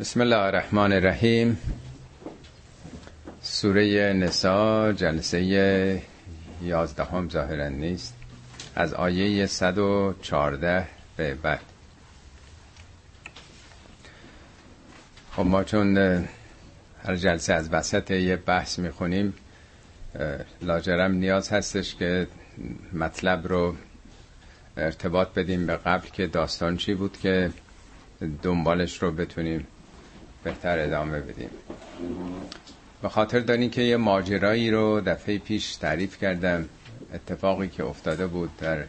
بسم الله الرحمن الرحیم. سوره نسا جلسه یازدهم ظاهرا نیست. از آیه 114 به بعد. خب ما چون هر جلسه از وسط یه بحث می‌خونیم لاجرم نیاز هستش که مطلب رو ارتباط بدیم به قبل که داستان چی بود که دنبالش رو بتونیم بهتر ادامه بدیم. به خاطر دارین که یه ماجرایی رو دفعه پیش تعریف کردم. اتفاقی که افتاده بود در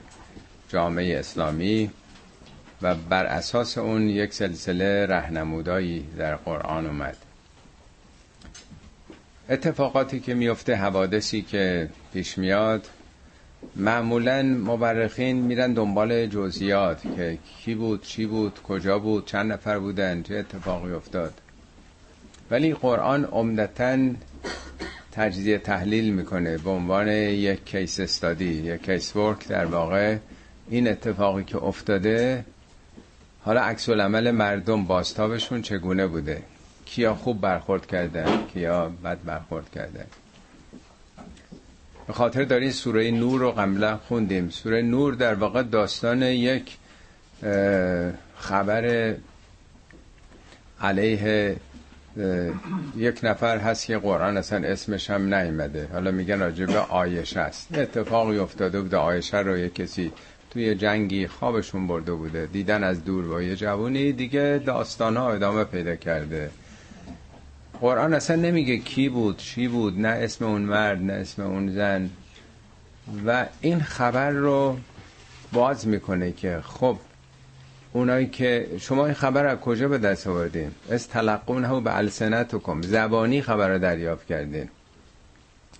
جامعه اسلامی و بر اساس اون یک سلسله رهنمودایی در قرآن اومد. اتفاقاتی که میفته حوادثی که پیش میاد معمولا مورخین میرن دنبال جزئیات که کی بود چی بود کجا بود چند نفر بودن چه اتفاقی افتاد. ولی قرآن عمدتا تجزیه تحلیل می‌کنه به عنوان یک کیس استادی یک کیس ورک در واقع. این اتفاقی که افتاده حالا عکس العمل مردم باستابشون چگونه بوده؟ کیا خوب برخورد کردن کیا بد برخورد کردن؟ به خاطر دارین سوره نور رو قبلا خوندیم. سوره نور در واقع داستان یک خبر علیه یک نفر هست که قرآن اصلا اسمش هم نیمده حالا میگن راجب آیشه است. اتفاقی افتاده بوده آیشه رو یک کسی توی جنگی خوابشون برده بوده. دیدن از دور با یه جوونی دیگه داستان ها ادامه پیدا کرده. قرآن اصلا نمیگه کی بود چی بود نه اسم اون مرد نه اسم اون زن. و این خبر رو باز می‌کنه که خب اونایی که شما این خبر از کجا به دست آوردین؟ از تلقون ها به السنتکم. زبانی خبر رو دریافت کردین.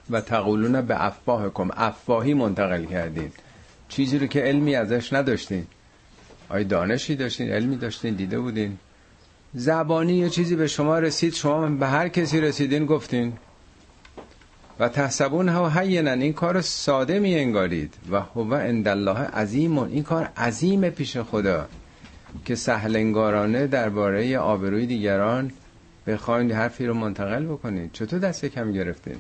و تقولون به افواه کم افواهی منتقل کردین. چیزی رو که علمی ازش نداشتین. آیا دانشی داشتین علمی داشتین دیده بودین. زبانی یه چیزی به شما رسید شما به هر کسی رسیدین گفتین. و تحسبون ها حینن این کار ساده می انگارید و هو عند الله عظیم. این کار عظیم پیش خدا. که سهل انگارانه درباره آبروی دیگران بخواین حرفی رو منتقل بکنید چطور دست کم گرفتین؟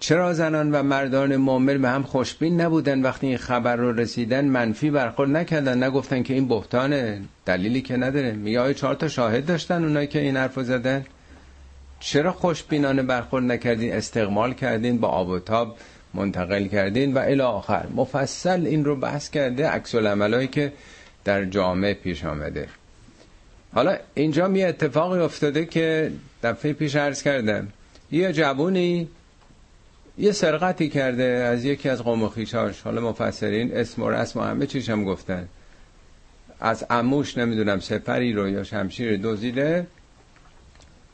چرا زنان و مردان مؤمن به هم خوشبین نبودن وقتی این خبر رو رسیدن منفی برخورد نکردن؟ نگفتن که این بهتانه. دلیلی که نداره. میگه آیا چهار تا شاهد داشتن اونایی که این حرف زدن؟ چرا خوشبینانه برخورد نکردین؟ استقمال کردین؟ با آب و تاب منتقل کردین؟ و الی آخر. مفصل این رو بحث کرده عکس که در جامعه پیش آمده. حالا اینجا می اتفاقی افتاده که دفعه پیش عرض کردم. یه جوونی یه سرقتی کرده از یکی از قوم و خیشاش. حالا مفسرین اسم و رسم و همه چیش هم گفتن. از اموش نمی‌دونم سپری رو یا شمشیر دزدیده.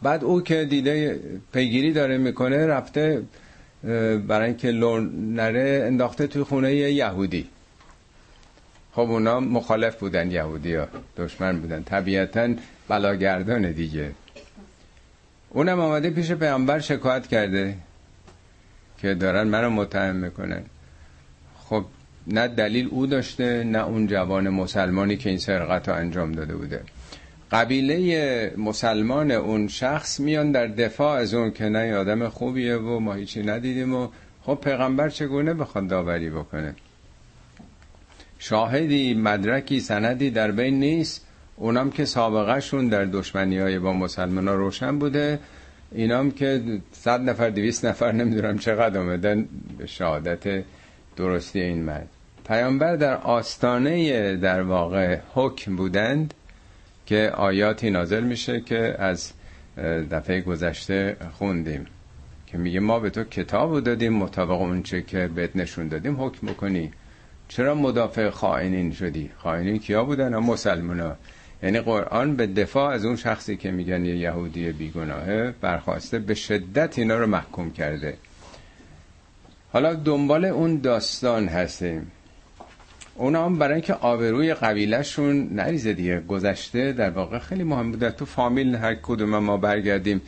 بعد او که دیده پیگیری داره می‌کنه رفته برای اینکه لون نره انداخته توی خونه یهودی. خب اونا مخالف بودن یهودی ها دشمن بودن. طبیعتا بلاگردان دیگه. اونم آمده پیش پیامبر شکایت کرده که دارن منو متهم می‌کنن. خب نه دلیل او داشته نه اون جوان مسلمانی که این سرقت رو انجام داده بوده. قبیله مسلمان اون شخص میان در دفاع از اون که نه آدم خوبیه و ما هیچی ندیدیم و خب پیغمبر چگونه بخواد داوری بکنه؟ شاهدی مدرکی سندی در بین نیست. اونام که سابقه شون در دشمنی های با مسلمان ها روشن بوده. اینام که صد نفر دویست نفر نمی‌دونم چقدر آمدن به شهادت درستی این مرد. پیامبر در آستانه در واقع حکم بودند که آیاتی نازل میشه که از دفعه گذشته خوندیم. که میگه ما به تو کتاب دادیم مطابق اونچه که بهت نشون دادیم حکم بکنی. چرا مدافع خائنین شدی؟ خائنین کیا بودن هم مسلمان ها یعنی قرآن به دفاع از اون شخصی که میگن یه یهودی بیگناهه برخواسته به شدت اینا رو محکوم کرده. حالا دنبال اون داستان هستیم. اونا هم برای اینکه آبروی قبیلهشون نریزه دیگه. گذشته در واقع خیلی مهم بوده تو فامیل هر کدوم ما برگردیم.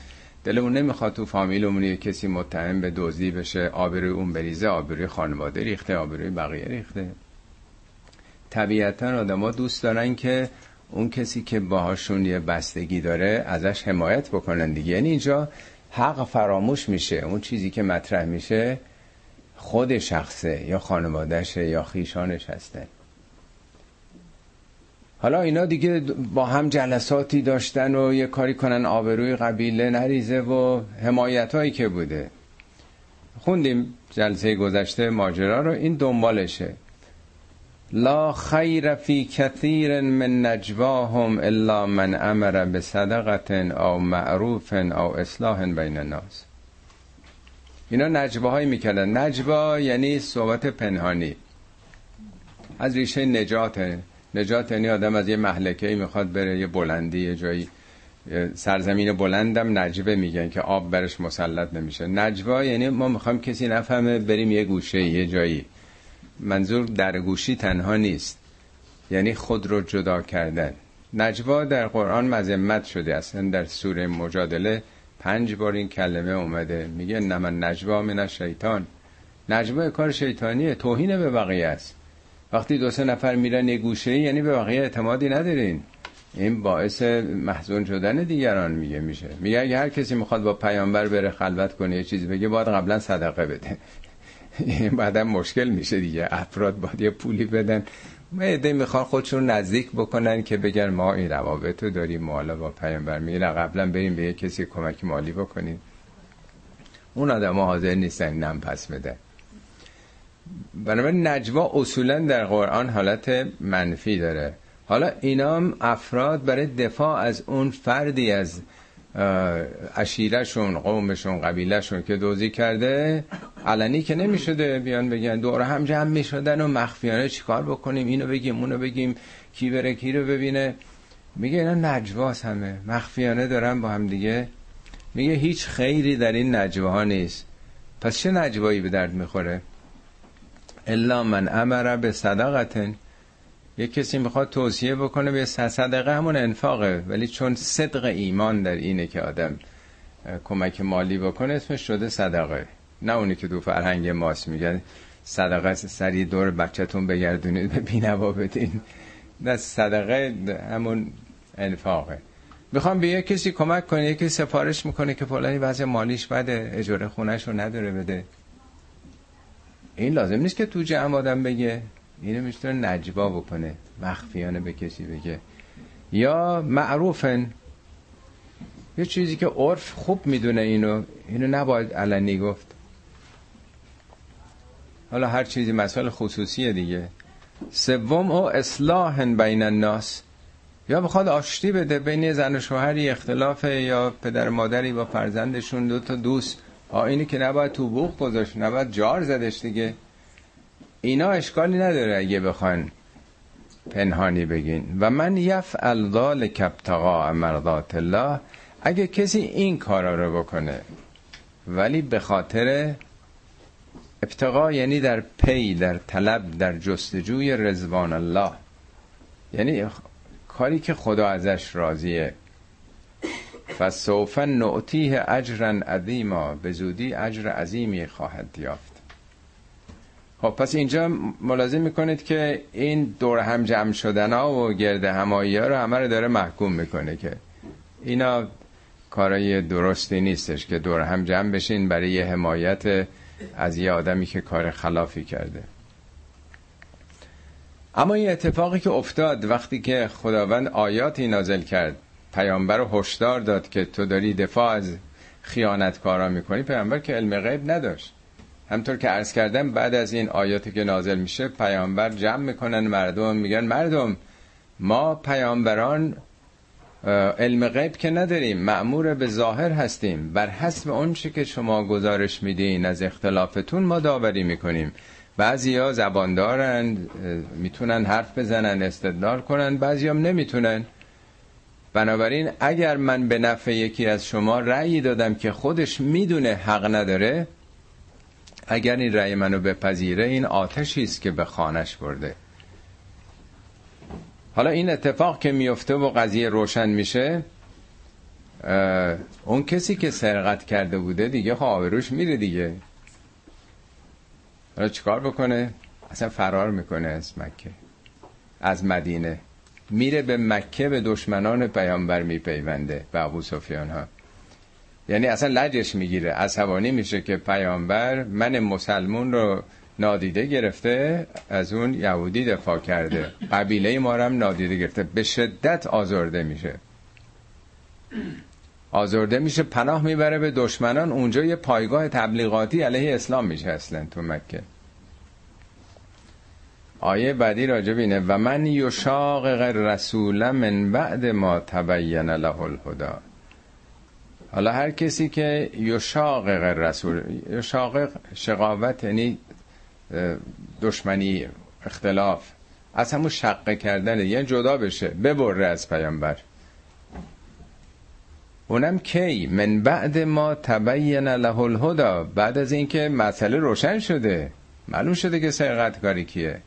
دلمون نمی‌خواد تو فامیلمون کسی متهم به دزدی بشه آبروی اون بریزه آبروی خانواده ریخته آبروی بقیه ریخته. طبیعتا آدما دوست دارن که اون کسی که باهاشون یه بستگی داره ازش حمایت بکنن دیگه. یعنی اینجا حق فراموش میشه. اون چیزی که مطرح میشه خود شخصه یا خانوادهشه یا خیشانش هستن حالا اینا دیگه با هم جلساتی داشتن و یه کاری کنن آبروی قبیله نریزه و حمایت هایی که بوده. خوندیم جلسه گذشته ماجرا رو این دنبالشه. لا خیر فی کثیر من نجواهم الا من امر به صدقت او معروف او اصلاح بین الناس. اینا نجواهایی می‌کردن. نجوا یعنی صحبت پنهانی. از ریشه نجات نجات یعنی آدم از یه محلکه می‌خواد بره یه بلندی یه جایی. سرزمین بلندم نجوه میگن که آب برش مسلط نمیشه. نجوا یعنی ما می‌خوایم کسی نفهمه بریم یه گوشه یه جایی. منظور در گوشی تنها نیست. یعنی خود رو جدا کردن. نجوا در قرآن مذمت شده. اصلا در سوره مجادله پنج بار این کلمه اومده. میگه نمن نجوا من شیطان نجوا کار شیطانیه. توهین به بقیه است. وقتی دو سه نفر میرن یه گوشه یعنی به بقیه اعتمادی ندارین. این باعث محزون شدن دیگران میگه میشه. میگه اگه هر کسی می‌خواد با پیامبر بره خلوت کنه یه چیزی بگه باید قبلا صدقه بده. بعدا مشکل میشه دیگه. افراد باید یه پولی بدن. ایده می‌خوان خودشون نزدیک بکنن که بگن ما این روابط رو داریم حالا با پیامبر میره قبلا بریم به یه کسی کمک مالی بکنیم. اون آدم حاضر نیستن نم پس بده. بنابراین نجوا اصولا در قرآن حالت منفی داره. حالا اینا افراد برای دفاع از اون فردی از اشیرشون قومشون قبیلهشون که دوزی کرده علنی که نمی‌شده بیان بگن دور هم جمع می‌شدن و مخفیانه چیکار بکنیم؟ اینو بگیم اونو بگیم کی بره کی رو ببینه؟ میگه اینا نجواس همه. مخفیانه دارن با هم دیگه. میگه هیچ خیری در این نجواها نیست. پس چه نجوایی به درد می‌خوره؟ الا من امر به صدقتن یه کسی می‌خواد توصیه بکنه به صدقه همون انفاقه ولی چون صدق ایمان در اینه که آدم کمک مالی بکنه اسمش شده صدقه. نه اونی که دو فرهنگ ماست میگن صدقه سری دور بچهتون بگردونید به بینوا بدین. نه صدقه همون انفاقه. می‌خوام به یه کسی کمک کنه یکی سفارش می‌کنه که فلانی وضع مالیش بده اجاره خونش رو نداره بده. این لازم نیست که تو جمع آدم بگه. اینو می‌تونه نجوا بکنه مخفیانه به کسی بگه. یا معروفن. یه چیزی که عرف خوب می‌دونه اینو اینو نباید علنی گفت. حالا هر چیزی مسئله خصوصیه دیگه. سوم او اصلاح بین الناس. یا بخواد آشتی بده بین زن و شوهری اختلافه یا پدر مادری با فرزندشون دو تا دوست. ها اینی که نباید تو بوخ گذاشت نباید جار زدش دیگه. اینا اشکالی نداره اگه بخواین پنهانی بگین. و من یفعل ذالک ابتغاء مرضات الله. اگه کسی این کارا رو بکنه ولی به خاطر ابتقا یعنی در پی در طلب در جستجوی رزوان الله. یعنی کاری که خدا ازش راضیه. فسوف نعطیه اجرا عظیما به زودی اجر عظیمی خواهد یافت. خب پس اینجا ملازم می‌کنید که این دور هم جمع شدن ها و گرد همایی ها رو همه رو داره محکوم می‌کنه که اینا کارای درستی نیستش که دور هم جمع بشین برای یه حمایت از یه آدمی که کار خلافی کرده. اما این اتفاقی که افتاد وقتی که خداوند آیاتی نازل کرد پیامبر رو هشدار داد که تو داری دفاع از خیانتکارا می‌کنی. پیامبر که علم غیب نداشت. همطور که عرض کردم بعد از این آیاتی که نازل میشه پیامبر جمع می‌کنن مردم میگن مردم ما پیامبران علم غیب که نداریم معمور به ظاهر هستیم. بر حسب اونچه که شما گزارش میدین از اختلافتون ما داوری می‌کنیم. بعضی ها زبان دارن می‌تونن حرف بزنن استدلال کنن بعضی هم نمی‌تونن. بنابراین اگر من به نفع یکی از شما رأیی دادم که خودش می‌دونه حق نداره اگر این رأی منو بپذیره این آتشی است که به خانش برده. حالا این اتفاق که میفته و قضیه روشن میشه اون کسی که سرقت کرده بوده دیگه خب روش میره دیگه. حالا چیکار بکنه؟ اصلا فرار می‌کنه از مکه از مدینه. میره به مکه به دشمنان پیامبر میپیونده به ابو سفیان ها. یعنی اصلا لجش می‌گیره. عصبانی میشه که پیامبر من مسلمون رو نادیده گرفته از اون یهودی دفاع کرده. قبیله ما رو هم نادیده گرفته. به شدت آزرده میشه. آزرده میشه پناه می‌بره به دشمنان. اونجا یه پایگاه تبلیغاتی علیه اسلام میشه اصلا تو مکه. آیه بعدی راجب اینه. و من یشاقق رسول من بعد ما تبین له الهدا حالا هر کسی که یشاقق رسول یشاقق شقاوت یعنی دشمنی اختلاف از همون شقه کردنه یعنی جدا بشه ببره از پیامبر. اونم کی؟ من بعد ما تبین له الهدا بعد از اینکه مسئله روشن شده معلوم شده که سرقت کاری کیه.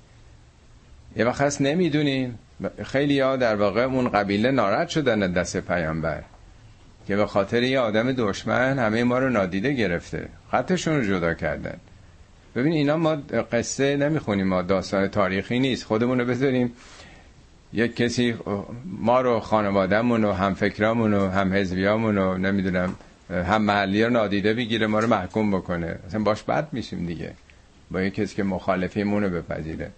یه وقت هست نمی‌دونیم خیلی ها در واقع اون قبیله ناراحت شدن دست پیامبر. که به خاطر یه آدم دشمن همه ما رو نادیده گرفته. خطشون رو جدا کردن. ببین اینا ما قصه نمی‌خونیم. ما داستان تاریخی نیست. خودمون رو بذاریم. یک کسی ما رو خانوادهمون و هم فکرامون و هم حزبیامون و نمی‌دونم هم محلی رو نادیده بگیره ما رو محکوم بکنه. اصلا باش بد میشیم دیگه. با یک کسی که مخالفیمون رو بپذیره.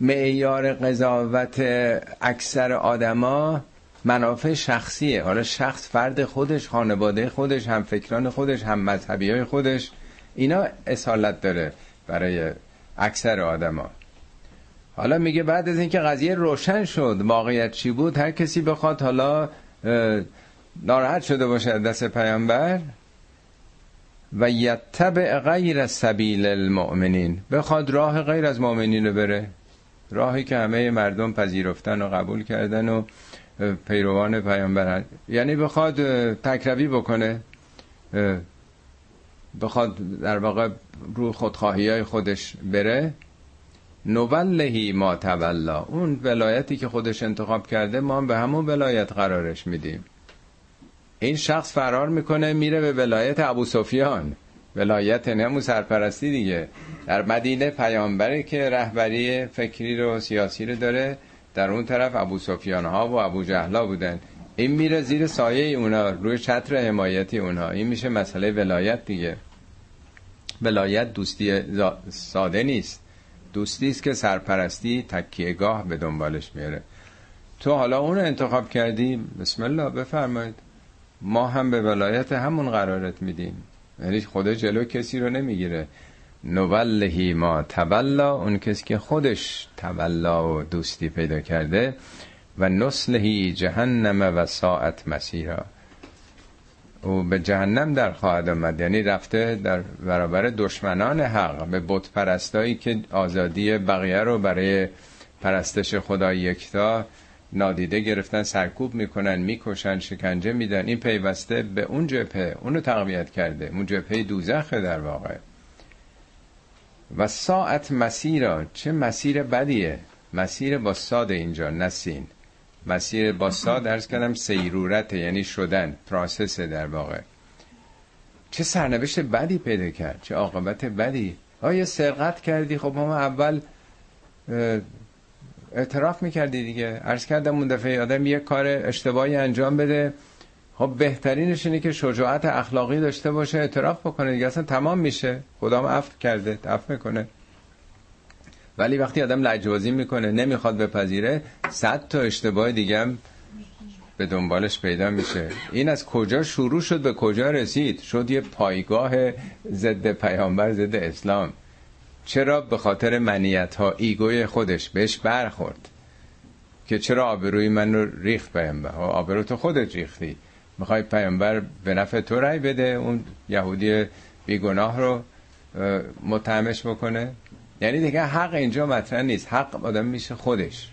معیار قضاوت اکثر آدما منافع شخصیه. حالا شخص فرد خودش خانواده خودش هم فکران خودش هم مذهبی های خودش اینا اصالت داره برای اکثر آدما. حالا میگه بعد از اینکه قضیه روشن شد واقعیت چی بود؟ هر کسی بخواد حالا ناراحت شده باشه دست پیامبر و یتبع غیر سبیل المؤمنین. بخواد راه غیر از مؤمنین رو بره. راهی که همه مردم پذیرفتن و قبول کردن و پیروان پیامبر یعنی بخواد تکروی بکنه بخواد در واقع رو خودخواهی های خودش بره. نولهی ما تولا. اون ولایتی که خودش انتخاب کرده ما به همون ولایت قرارش میدیم. این شخص فرار می‌کنه میره به ولایت ابو سفیان ولایت نمو سرپرستی دیگه. در مدینه پیامبری که رهبری فکری رو سیاسی رو داره در اون طرف ابو سفیان ها و ابو جهلا بودن. این میره زیر سایه اونا روی چتر حمایتی اونها این میشه مسئله ولایت دیگه. ولایت دوستی ساده نیست. دوستی است که سرپرستی تکیهگاه به دنبالش میاره تو حالا اون انتخاب کردی؟ بسم الله بفرمایید. ما هم به ولایت همون قرارت میدیم. یعنی خدا جلو کسی رو نمی‌گیره. نولهی ما تولا اون کسی که خودش تولا و دوستی پیدا کرده. و نسلهی جهنم و ساعت مسیرا او به جهنم در خواهد آمد. یعنی رفته در برابر دشمنان حق به بت پرستایی که آزادی بقیه رو برای پرستش خدا یکتا نادیده گرفتن سرکوب می‌کنن می‌کشن شکنجه میدن. این پیوسته به اون جبهه اونو تقویت کرده. اون جبهه دوزخه در واقع. و ساعت مسیرا چه مسیر بدیه؟ مسیر با ساد اینجا نسین. مسیر با ساد درس کردم سیرورت یعنی شدن پراسس در واقع. چه سرنوشت بدی پیدا کرد چه عاقبت بدی. آیا سرقت کردی؟ خب ما اول اعتراف می‌کردی دیگه. عرض کردم اون دفعه آدم یه کار اشتباهی انجام بده. خب بهترینش اینه که شجاعت اخلاقی داشته باشه اعتراف بکنه دیگه. اصلا تمام میشه. خدا عفو کرده عفو می‌کنه. ولی وقتی آدم لجوازی می‌کنه نمی‌خواد بپذیره صد تا اشتباه دیگه هم به دنبالش پیدا میشه. این از کجا شروع شد به کجا رسید؟ شد یه پایگاه ضد پیامبر ضد اسلام. چرا به خاطر منیت ها ایگوی خودش بهش برخورد؟ که چرا آبروی من رو ریخت پیامبر؟ آبرو تو خودت ریختی. می‌خوای پیامبر به نفع تو رای بده اون یهودی بیگناه رو متهمش بکنه؟ یعنی دیگه حق اینجا مطرح نیست. حق آدم میشه خودش.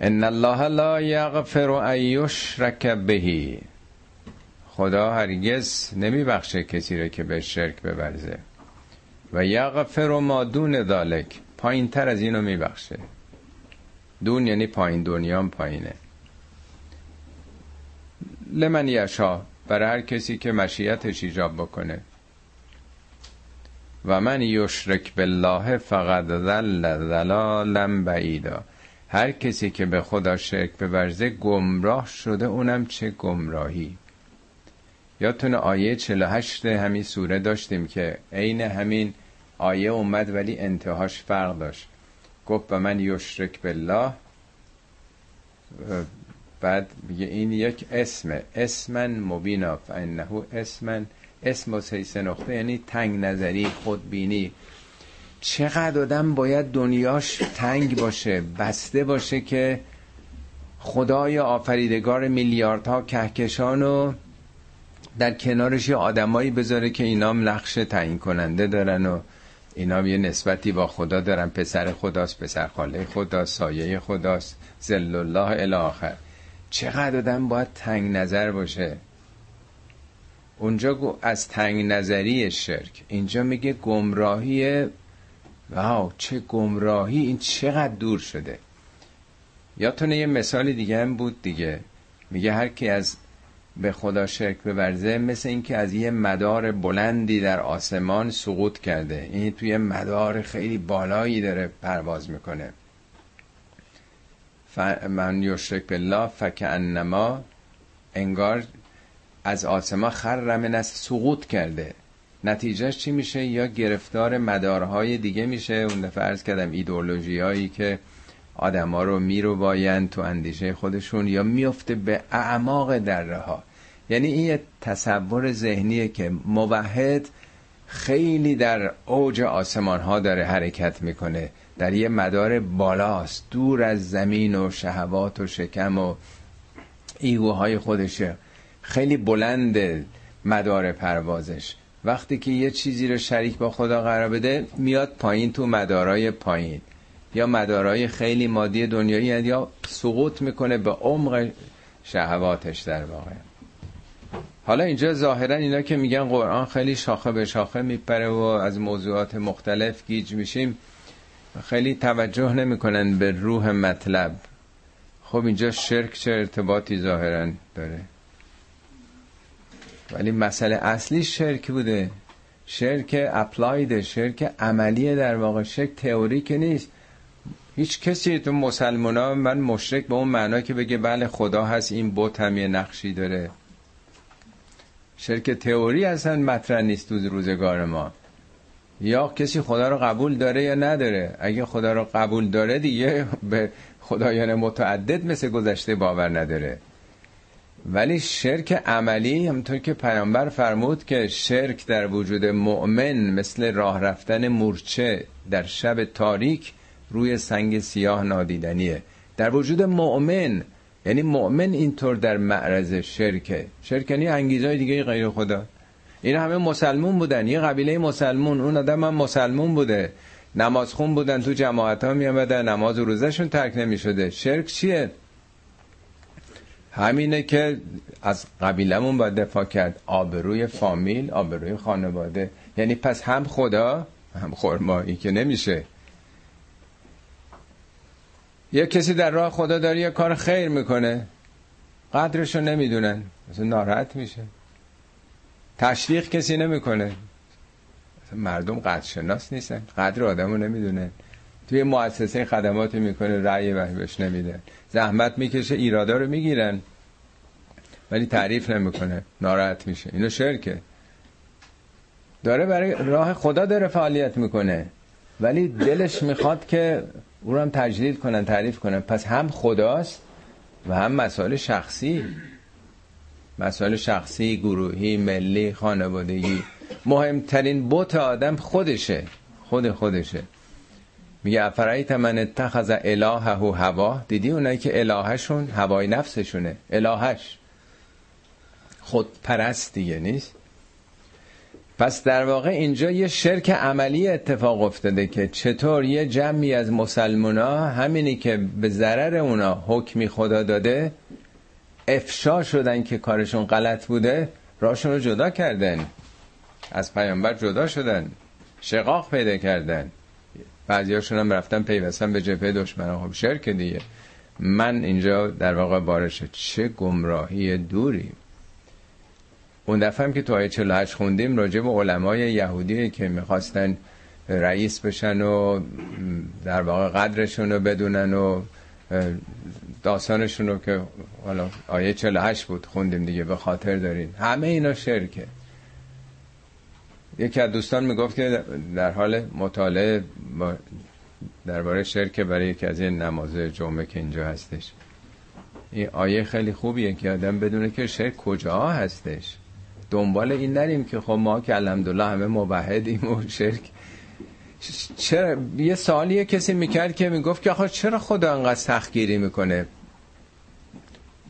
ان الله لا یغفر ان یشرک بهی. خدا هرگز نمیبخشه کسی رو که به شرک ببرزه. و یغفر ما دون ذالک پایین تر از اینو میبخشه. دون یعنی پایین دنیام پایینه. لمن یشا برای هر کسی که مشیتش ایجاب بکنه. و من یشرک بالله فقد ذل ذلالا بعیدا. هر کسی که به خدا شرک بورزه گمراه شده اونم چه گمراهی. یادتونه آیه 48 همین سوره داشتیم که عین همین آیه اومد ولی انتهاش فرق داشت. گفت به من یشرک بالله. بعد میگه این یک اسمه. اسمن مبینا فانه اسمن. اسم و سیسه نقطه یعنی تنگ نظری خودبینی. چقدر آدم باید دنیاش تنگ باشه بسته باشه که خدای آفریدگار میلیاردها کهکشان و در کنارش آدمایی بذاره که اینام نقش تعیین کننده دارن و اینا یه نسبتی با خدا دارن. پسر خداست پسر خاله خداست سایه خداست. زل الله الاخر چقدر آدم باید تنگ نظر باشه؟ اونجا گو از تنگ نظری شرک. اینجا میگه گمراهی واو چه گمراهی. این چقدر دور شده. یادتونه یه مثال دیگه هم بود دیگه. میگه هر کی از به خدا شرک بورزه مثل اینکه از یه مدار بلندی در آسمان سقوط کرده. این توی مدار خیلی بالایی داره پرواز می‌کنه. من یشرک بالله فکانما انگار از آسمان خر من از سقوط کرده. نتیجهش چی میشه؟ یا گرفتار مدارهای دیگه میشه. اون دفعه ارز کردم ایدئولوژی هایی که آدما رو میرو باین تو اندیشه خودشون یا میفته به اعماق دره ها. یعنی این یه تصور ذهنیه که موحد خیلی در اوج آسمان ها داره حرکت می‌کنه. در یه مدار بالاست دور از زمین و شهوات و شکم و ایگوهای خودشه خیلی بلند مدار پروازش. وقتی که یه چیزی رو شریک با خدا قرار بده میاد پایین تو مدارای پایین. یا مدارای خیلی مادی دنیایی یا سقوط می‌کنه به عمق شهواتش در واقع. حالا اینجا ظاهرا اینا که میگن قرآن خیلی شاخه به شاخه میپره و از موضوعات مختلف گیج میشیم. خیلی توجه نمی‌کنن به روح مطلب. خب اینجا شرک چه ارتباطی ظاهرا داره؟ ولی مسئله اصلی شرک بوده. شرک اپلاید شرک عملیه در واقع شرک تئوری که نیست. هیچ کسی تو مسلمان من مشرک به اون معنا که بگه بله خدا هست این بت هم یه نقشی داره. شرک تئوری اصلا مطرح نیست تو روزگار ما. یا کسی خدا رو قبول داره یا نداره. اگه خدا رو قبول داره دیگه به خدایان متعدد مثل گذشته باور نداره. ولی شرک عملی همطور که پیامبر فرمود که شرک در وجود مؤمن مثل راه رفتن مورچه در شب تاریک روی سنگ سیاه نادیدنیه. در وجود مؤمن یعنی مؤمن اینطور در معرض شرکه. شرک یعنی انگیزهای دیگه غیر خدا. این همه مسلمون بودن. یه قبیله مسلمون اون آدم هم مسلمون بوده. نماز خون بودن تو جماعت ها می نماز و روزشون ترک نمی شده شرک چیه؟ همینه که از قبیلمون باید دفاع کرد. آبروی فامیل آبروی خانواده. یعنی پس هم خدا هم خورمایی که نمیشه. یه کسی در راه خدا داره یه کار خیر می‌کنه. قدرشو نمی‌دونن. مثلا ناراحت میشه. تشویق کسی نمی‌کنه. مردم قدر شناس نیستن. قدر آدمو نمی‌دونن. توی مؤسسه خدمات می‌کنه رأی بهش نمیده زحمت می‌کشه ایرادا رو می‌گیرن. ولی تعریف نمی‌کنه. ناراحت میشه. اینو شرکه. داره برای راه خدا داره فعالیت می‌کنه. ولی دلش می‌خواد که او رو هم تجلیل کنن تعریف کنن. پس هم خداست و هم مسائل شخصی. مسائل شخصی گروهی ملی خانوادگی. مهمترین بوت آدم خودشه. خود خودشه. میگه افرایت من اتخذ الهه و هوا؟ دیدی اونایی که الهشون هوای نفسشونه. الهش خود پرست دیگه نیست پس در واقع اینجا یه شرک عملی اتفاق افتاده که چطور یه جمعی از مسلمان ها همینی که به ضرر اونا حکمی خدا داده افشا شدن که کارشون غلط بوده راشون رو جدا کردن. از پیامبر جدا شدن شقاق پیدا کردن. بعضیاشون هم رفتن پیوستن به جبهه دشمن خب شرک دیگه. من اینجا در واقع بارشه چه گمراهی دوری. اون دفعه هم که تو آیه 48 خوندیم راجع به علمای یهودی که می‌خواستن رئیس بشن و در واقع قدرشون رو بدونن و داستانشون رو که حالا آیه 48 بود خوندیم دیگه به خاطر دارین. همه اینا شرکه. یکی از دوستان می‌گفت که در حال مطالعه درباره شرک برای یکی از این نماز جمعه که اینجا هستش. این آیه خیلی خوبیه که آدم بدونه که شرک کجا هستش. دنبال این نریم که خب ما که الحمدلله همه موحدیم و شرک. چرا؟ یه سوالی کسی می‌کرد که می‌گفت که آخه چرا خدا انقدر سختگیری می‌کنه؟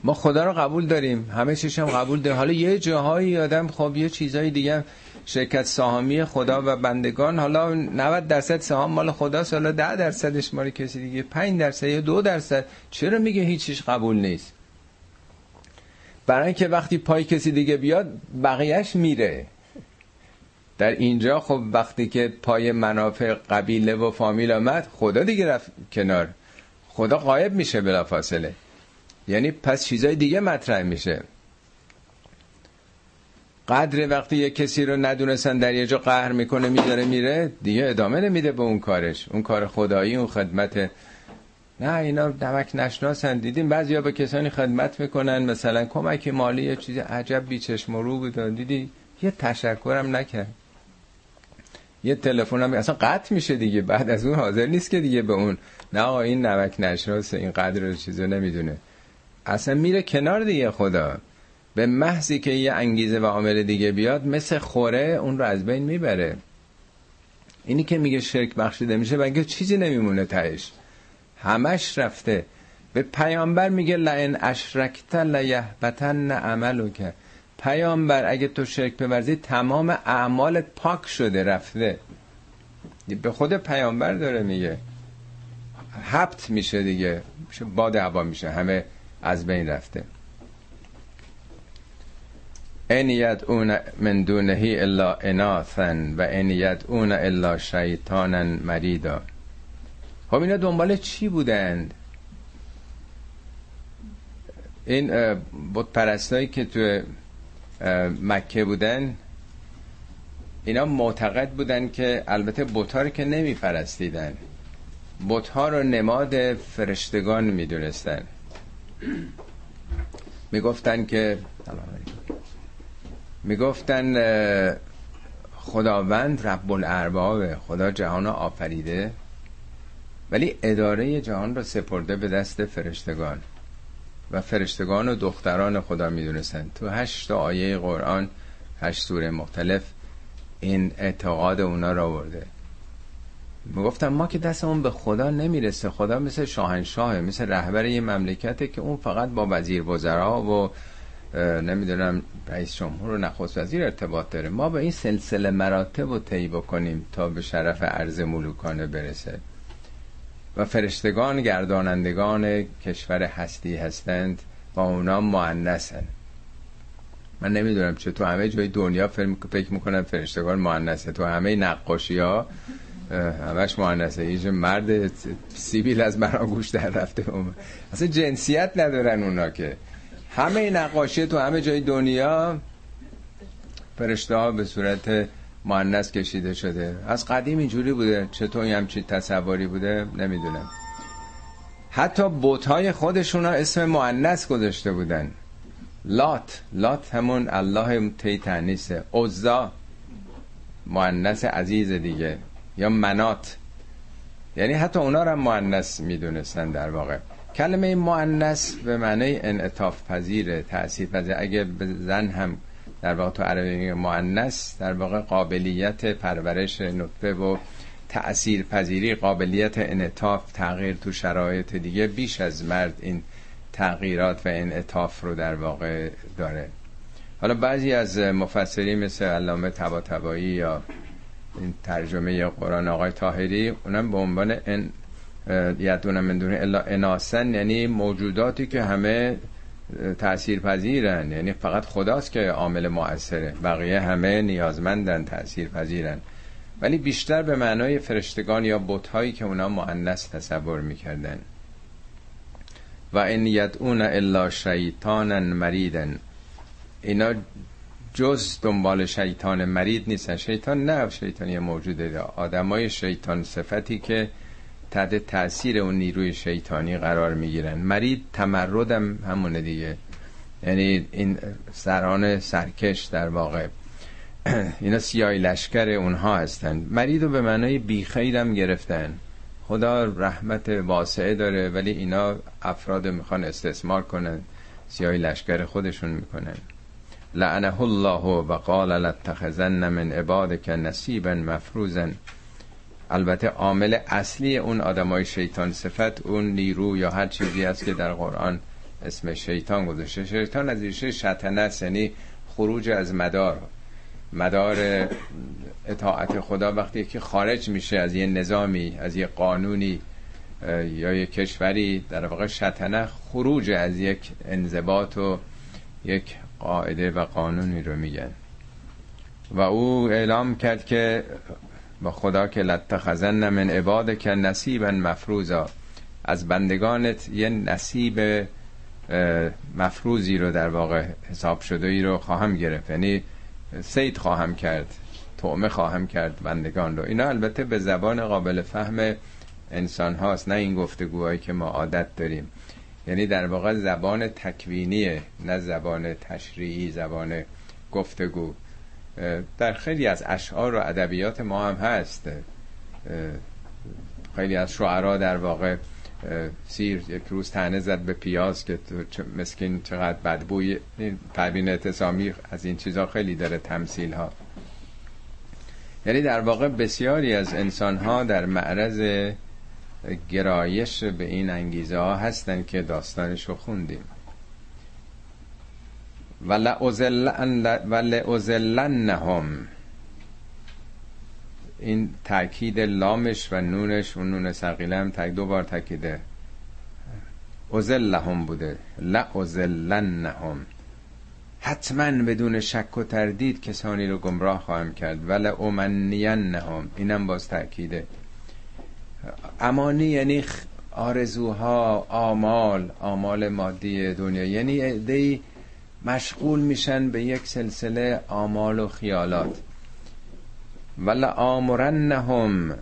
ما خدا رو قبول داریم همه چیش هم قبول داریم. حالا یه جاهایی آدم خب یه چیزایی دیگه شرکت سهامی خدا و بندگان حالا 90 درصد سهام مال خداست حالا 10 درصدش مال کسی دیگه 5 درصد یا 2 درصد چرا میگه هیچیش قبول نیست؟ برای اینکه وقتی پای کسی دیگه بیاد بقیهش میره. در اینجا خب وقتی که پای منافع قبیله و فامیل آمد خدا دیگه رفت کنار. خدا غایب میشه بلا فاصله یعنی پس چیزای دیگه مطرح میشه. قدر وقتی یه کسی رو ندونستن در یه جا قهر می‌کنه میداره میره دیگه ادامه نمیده به اون کارش. اون کار خدایی اون خدمت نه اینا نمک نشناسن. دیدیم بعضیا به کسانی خدمت می‌کنن مثلا کمک مالی یه چیزی عجب بیچشم رو بود. دیدی؟ یه تشکرم نکرد. یه تلفن هم اصلا قطع میشه دیگه. بعد از اون حاضر نیست که دیگه به اون نه آقا این نمک نشناسه این قدر چیزو نمی‌دونه. اصلا میره کنار دیگه خدا. به محضی که یه انگیزه و عامل دیگه بیاد مثل خوره اون رو از بین می‌بره. اینی که میگه شرک بخشیده میشه بگه چیزی نمیمونه تهش؟ همش رفته. به پیامبر میگه لئن اشرکت لیهبتن عملو که پیامبر اگه تو شرک بورزی تمام اعمالت پاک شده رفته. به خود پیامبر داره میگه. حبت میشه دیگه. باد هوا میشه. همه از بین رفته. ان یدعون من دونه الا اناثا و ان یدعون الا شیطانا مریدا. خب اینا دنبال چی بودند؟ این بود پرستایی که تو مکه بودن اینا معتقد بودن که البته بوتا رو که نمی فرستیدن بوتها رو نماد فرشتگان می دونستن می گفتن که می گفتن خداوند رب الارباب خدا جهان آفریده. ولی اداره جهان را سپرده به دست فرشتگان. و فرشتگان و دختران خدا می‌دونستن. تو هشت آیه قرآن هشت سوره مختلف این اعتقاد اونا را ورده می‌گفتم ما که دستمون به خدا نمی‌رسه. خدا مثل شاهنشاهه مثل رهبر یه مملکته که اون فقط با وزیر وزرا و نمی‌دونم رئیس جمهور و نخست وزیر ارتباط داره. ما به این سلسله مراتب رو طی بکنیم تا به شرف عرض ملوکانه برسه. و فرشتگان گردانندگان کشور هستی هستند و اونا معنسن من نمی‌دونم چه تو همه جای دنیا فکر می‌کنم فرشتگان معنسه تو همه نقاشی ها همش معنسه ایش مرد سیبیل از گوش در رفته. اصلا جنسیت ندارن اونا که. همه نقاشی تو همه جای دنیا فرشته ها به صورت مؤنث کشیده شده. از قدیم اینجوری بوده. چطور همچی تصوری بوده؟ نمی‌دونم. حتی بوتهای خودشون اسم مؤنث گذاشته بودن. لات. لات همون الله تی تنیسه عزا. عزیز دیگه. یا منات. یعنی حتی اونا رو هم مؤنث می‌دونستن در واقع. کلمه مؤنث به معنی انعطاف پذیر تاثیر پذیر اگه به زن هم در واقع تو عربی مؤنث در واقع قابلیت پرورش نطفه و تأثیر پذیری قابلیت انعطاف تغییر تو شرایط دیگه بیش از مرد این تغییرات و انعطاف رو در واقع داره. حالا بعضی از مفسرین مثل علامه تبا یا این ترجمه قرآن آقای تاهری اونم به عنوان ان یدونم من دونه الا اناسن یعنی موجوداتی که همه تأثیر پذیرن یعنی فقط خداست که عامل مؤثره. بقیه همه نیازمندن تأثیر پذیرن ولی بیشتر به معنای فرشتگان یا بتهایی که اونا مؤنث تصور می‌کردن. و ان یدعون الا شیطانا مریدن اینا جز دنبال شیطان مرید نیستن. شیطان نه شیطانی موجوده. آدمای شیطان صفتی که تحت تاثیر اون نیروی شیطانی قرار می‌گیرن. مرید تمردم همونه دیگه. یعنی این سران سرکش در واقع. اینا سیای لشکر اونها هستن. مرید رو به معنای بیخیرم گرفتن. خدا رحمت واسعه داره ولی اینا افراد می‌خوان استثمار کنن سیای لشکر خودشون می‌کنن. لعنه الله و قال لتخذن من عبادك نصیبا مفروزا البته عامل اصلی اون آدمای شیطان صفت اون نیرو یا هر چیزی است که در قرآن اسم شیطان گذاشته. شیطان از ریشه شطنه یعنی خروج از مدار. مدار اطاعت خدا وقتی که خارج میشه از یه نظامی از یه قانونی یا یه کشوری در واقع شطنه خروج از یک انضباط و یک قاعده و قانونی رو میگن. و او اعلام کرد که با خدا که لتخزن من عباد که نصیبا مفروضا. از بندگانت یه نصیب مفروضی رو در واقع حساب شده ای رو خواهم گرفت. یعنی سید خواهم کرد تعمه خواهم کرد بندگان رو. اینا البته به زبان قابل فهم انسان هاست نه این گفتگوهایی که ما عادت داریم. یعنی در واقع زبان تکوینیه نه زبان تشریعی زبان گفتگو. در خیلی از اشعار و ادبیات ما هم هست. خیلی از شعرا در واقع سیر یک روز تنه زد به پیاز که تو مسکین چقدر بدبوی. پروین اعتصامی از این چیزها خیلی داره تمثیل ها یعنی در واقع بسیاری از انسان ها در معرض گرایش به این انگیزه ها هستن که داستانش رو خوندیم. ولعزلنهم این تاکید لامش و نونش و نون سقیله هم تک دو بار تاکیده ازلهم بوده. لعزلنهم. حتما بدون شک و تردید کسانی رو گمراه خواهم کرد. ولی امنینهم اینم باز تاکیده امانی یعنی آرزوها آمال آمال مادی دنیا. یعنی دی مشغول میشن به یک سلسله آمال و خیالات. ولا آمرنهم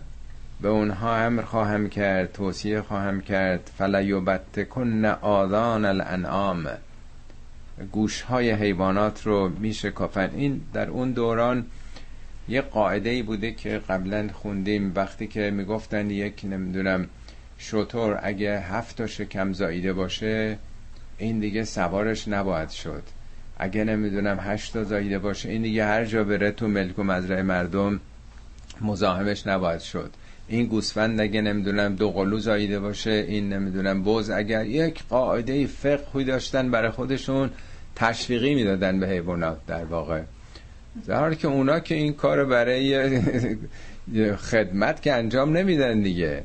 به اونها امر خواهم کرد توصیه خواهم کرد. فلا کن آذان الانعام. گوش های حیوانات رو میشه کافن. این در اون دوران یه قاعده ای بوده که قبلا خوندیم. وقتی که می‌گفتن یک نمی‌دونم شطور اگه هفت تا شکم زاییده باشه این دیگه سوارش نباید شد. اگه نمی‌دونم هشت تا زاییده باشه این دیگه هر جا بره تو ملک و مزرعه مردم مزاحمش نباید شد. این گوسفند اگه نمی‌دونم دو قلو زاییده باشه این نمی‌دونم بوز اگر یک قاعده فقهی داشتن برای خودشون تشویقی می‌دادن به حیوانات در واقع. در که اونا که این کار برای خدمت که انجام نمیدن دیگه.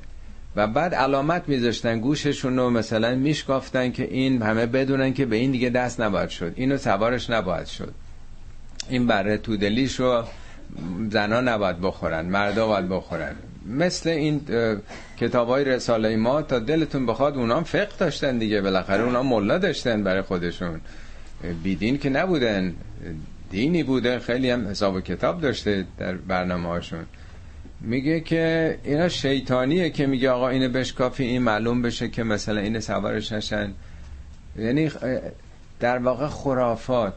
و بعد علامت میذاشتن گوششون رو مثلا میشکافتن که این همه بدونن که به این دیگه دست نباید شد. اینو سوارش نباید شد. این بره تودلیش رو زنا نباید بخورن مردا باید بخورن. مثل این کتاب های رساله ما تا دلتون بخواد اونا فقه داشتن دیگه. بالاخره اونا ملا داشتن برای خودشون. بیدین که نبودن دینی بوده خیلی هم حساب و کتاب داشته در برنامه هاشون میگه که اینا شیطانیه که میگه آقا اینو بشکافی این معلوم بشه که مثلا این سوارش نشن. یعنی در واقع خرافات.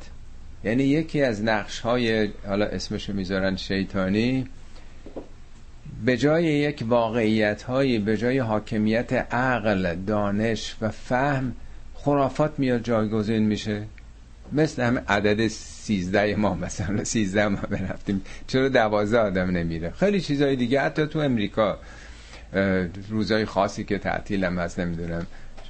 یعنی یکی از نقش های حالا اسمشو می‌ذارن شیطانی به جای یک واقعیت هایی به جای حاکمیت عقل دانش و فهم خرافات میاد جایگزین میشه. مثل همه عدد سیزده ما مثلا سیزده ما برفتیم چرا دوازده آدم نمیره؟ خیلی چیزهای دیگه. حتی تو امریکا روزای خاصی که تعطیل هم هست نمی‌دونم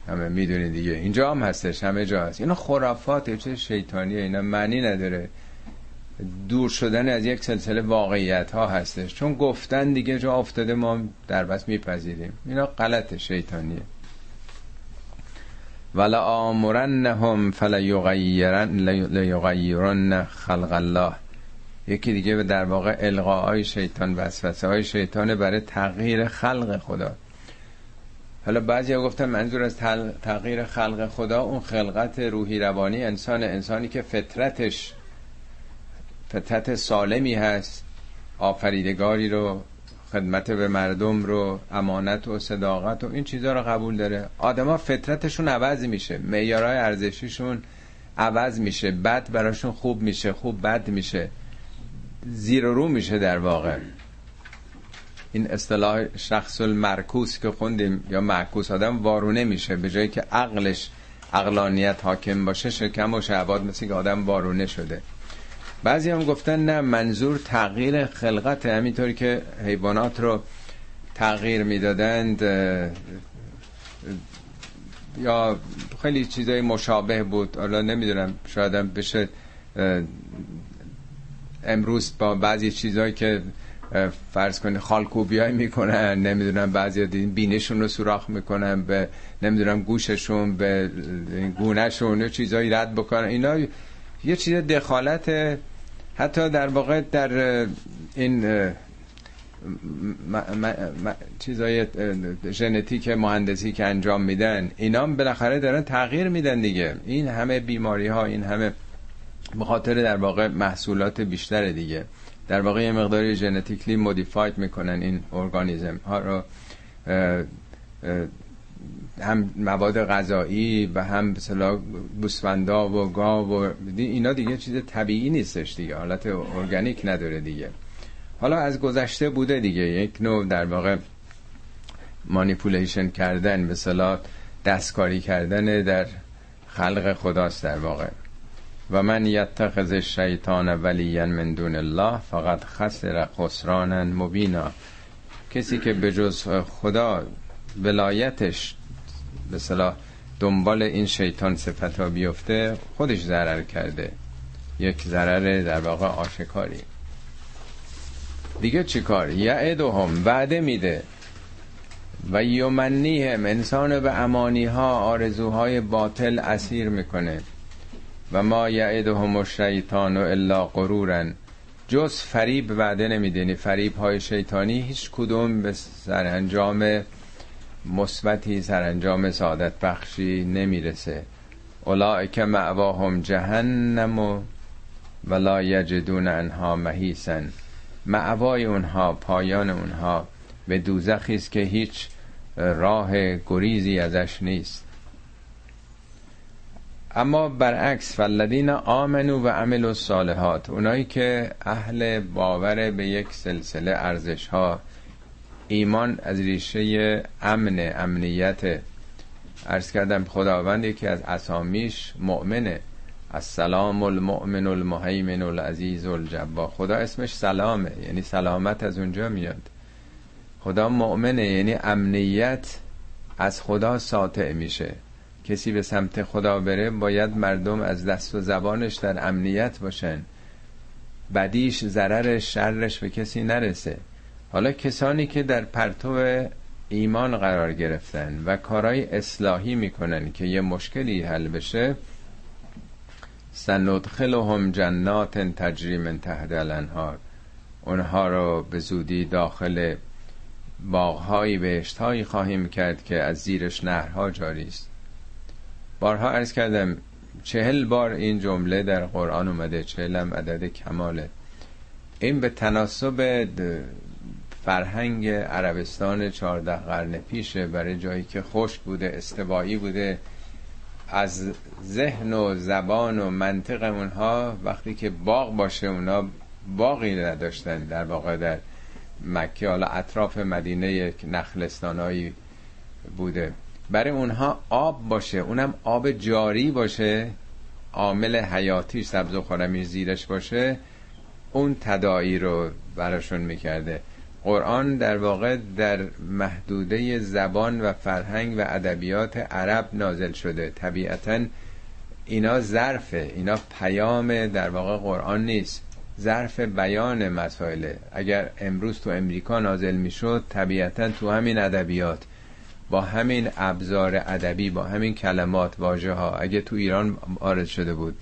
همه می‌دونی دیگه. اینجا هم هستش همه جا هست. اینا خرافات چه شیطانیه. اینا معنی نداره. دور شدن از یک سلسله واقعیت ها هستش. چون گفتن دیگه جا افتاده ما در بس میپذیریم. اینا غلط شیطانیه. ولا آمرنهم فلا یغیرن خلق الله. یکی دیگه به در واقع القاهای شیطان وسوسه. های شیطان برای تغییر خلق خدا. حالا بعضی ها گفتن منظور از تغییر خلق خدا اون خلقت روحی روانی انسان انسانی که فطرتش فطرت سالمی هست آفریدگاری رو خدمت به مردم رو امانت و صداقت و این چیزها رو قبول داره. آدما فطرتشون عوض میشه. معیارهای ارزشیشون عوض میشه. بد براشون خوب میشه. خوب بد میشه. زیر و رو میشه در واقع. این اصطلاح شخص المرکوس که خوندیم یا معکوس آدم وارونه میشه. به جایی که عقلش عقلانیت حاکم باشه شکم و شعباد مثل که آدم وارونه شده. بعضی هم گفتن نه منظور تغییر خلقت همینطوری که حیوانات رو تغییر می‌دادند یا خیلی چیزای مشابه بود. حالا نمی‌دونم شاید بشه امروز با بعضی چیزهایی که فرض کنید خالکوبیای می‌کنن نمی‌دونم بعضی بینشون رو سوراخ می‌کنن به نمی‌دونم گوششون به گونهشون چیزهایی رد بکنن. اینا یه چیز دخالت حتی در واقع در این چیزای ژنتیک مهندسی که انجام میدن اینا بالاخره دارن تغییر میدن دیگه. این همه بیماری ها این همه بخاطر در واقع محصولات بیشتر دیگه. در واقع یه مقداری ژنتیکلی مودیفاید می‌کنن این ارگانیزم ها رو هم مواد غذایی و هم مثلا گوسفندا و گاو و اینا دیگه چیز طبیعی نیستش دیگه. حالت ارگانیک نداره دیگه. حالا از گذشته بوده دیگه. یک نوع در واقع مانیپولیشن کردن مثلا دستکاری کردن در خلق خداست در واقع. و من یتخذ شیطان ولیا من دون الله فقط خسر خسرانا مبینا. کسی که به جز خدا ولایتش به صلاح دنبال این شیطان صفت ها بیفته خودش ضرر کرده. یک ضرر در واقع آشکاری. دیگه چی کار؟ هم وعده میده. و یومنیهم انسان به امانی ها آرزوهای باطل اسیر می‌کنه. و ما یعدهم الشیطان الا غرورن. جز فریب وعده نمیده. یعنی فریب های شیطانی هیچ کدوم به سرانجام مثبتی سرانجام سعادت بخشی نمی‌رسه. اولئک معواهم جهنم و ولا یجدون انها محیسن معوای اونها پایان اونها به دوزخی است که هیچ راه گریزی ازش نیست. اما برعکس فالذین آمنو و عملوا الصالحات اونایی که اهل باور به یک سلسله ارزش ها ایمان از ریشه امن امنیت. ارز کردم خداوند یکی از اسامیش مؤمنه السلام المؤمن المهیمن العزیز الجبا خدا اسمش سلامه یعنی سلامت از اونجا میاد. خدا مؤمنه یعنی امنیت از خدا ساطع میشه. کسی به سمت خدا بره باید مردم از دست و زبانش در امنیت باشن. بدیش ضرر شرش به کسی نرسه. حالا کسانی که در پرتو ایمان قرار گرفتن و کارهای اصلاحی می‌کنن که یه مشکلی حل بشه سندخلهم جنات تجری من تحت الانهار. اونها رو به زودی داخل باغهایی بهشتهایی خواهیم کرد که از زیرش نهرها جاری است. بارها عرض کردم چهل بار این جمله در قرآن اومده چهل هم عدد کماله. این به تناسب فرهنگ عربستان چهارده قرن پیشه برای جایی که خوش بوده استوایی بوده. از ذهن و زبان و منطق اونها وقتی که باغ باشه اونا باقی نداشتن در واقع در مکه. حالا اطراف مدینه یک نخلستانایی بوده. برای اونها آب باشه اونم آب جاری باشه عامل حیاتی سبز و خورمی زیرش باشه. اون تدایی رو براشون می‌کرده. قرآن در واقع در محدوده زبان و فرهنگ و ادبیات عرب نازل شده. طبیعتا اینا ظرفه. اینا پیام در واقع قرآن نیست. ظرف بیان مسائله اگر امروز تو امریکا نازل می‌شد طبیعتا تو همین ادبیات با همین ابزار ادبی با همین کلمات واژه ها اگه تو ایران وارد شده بود.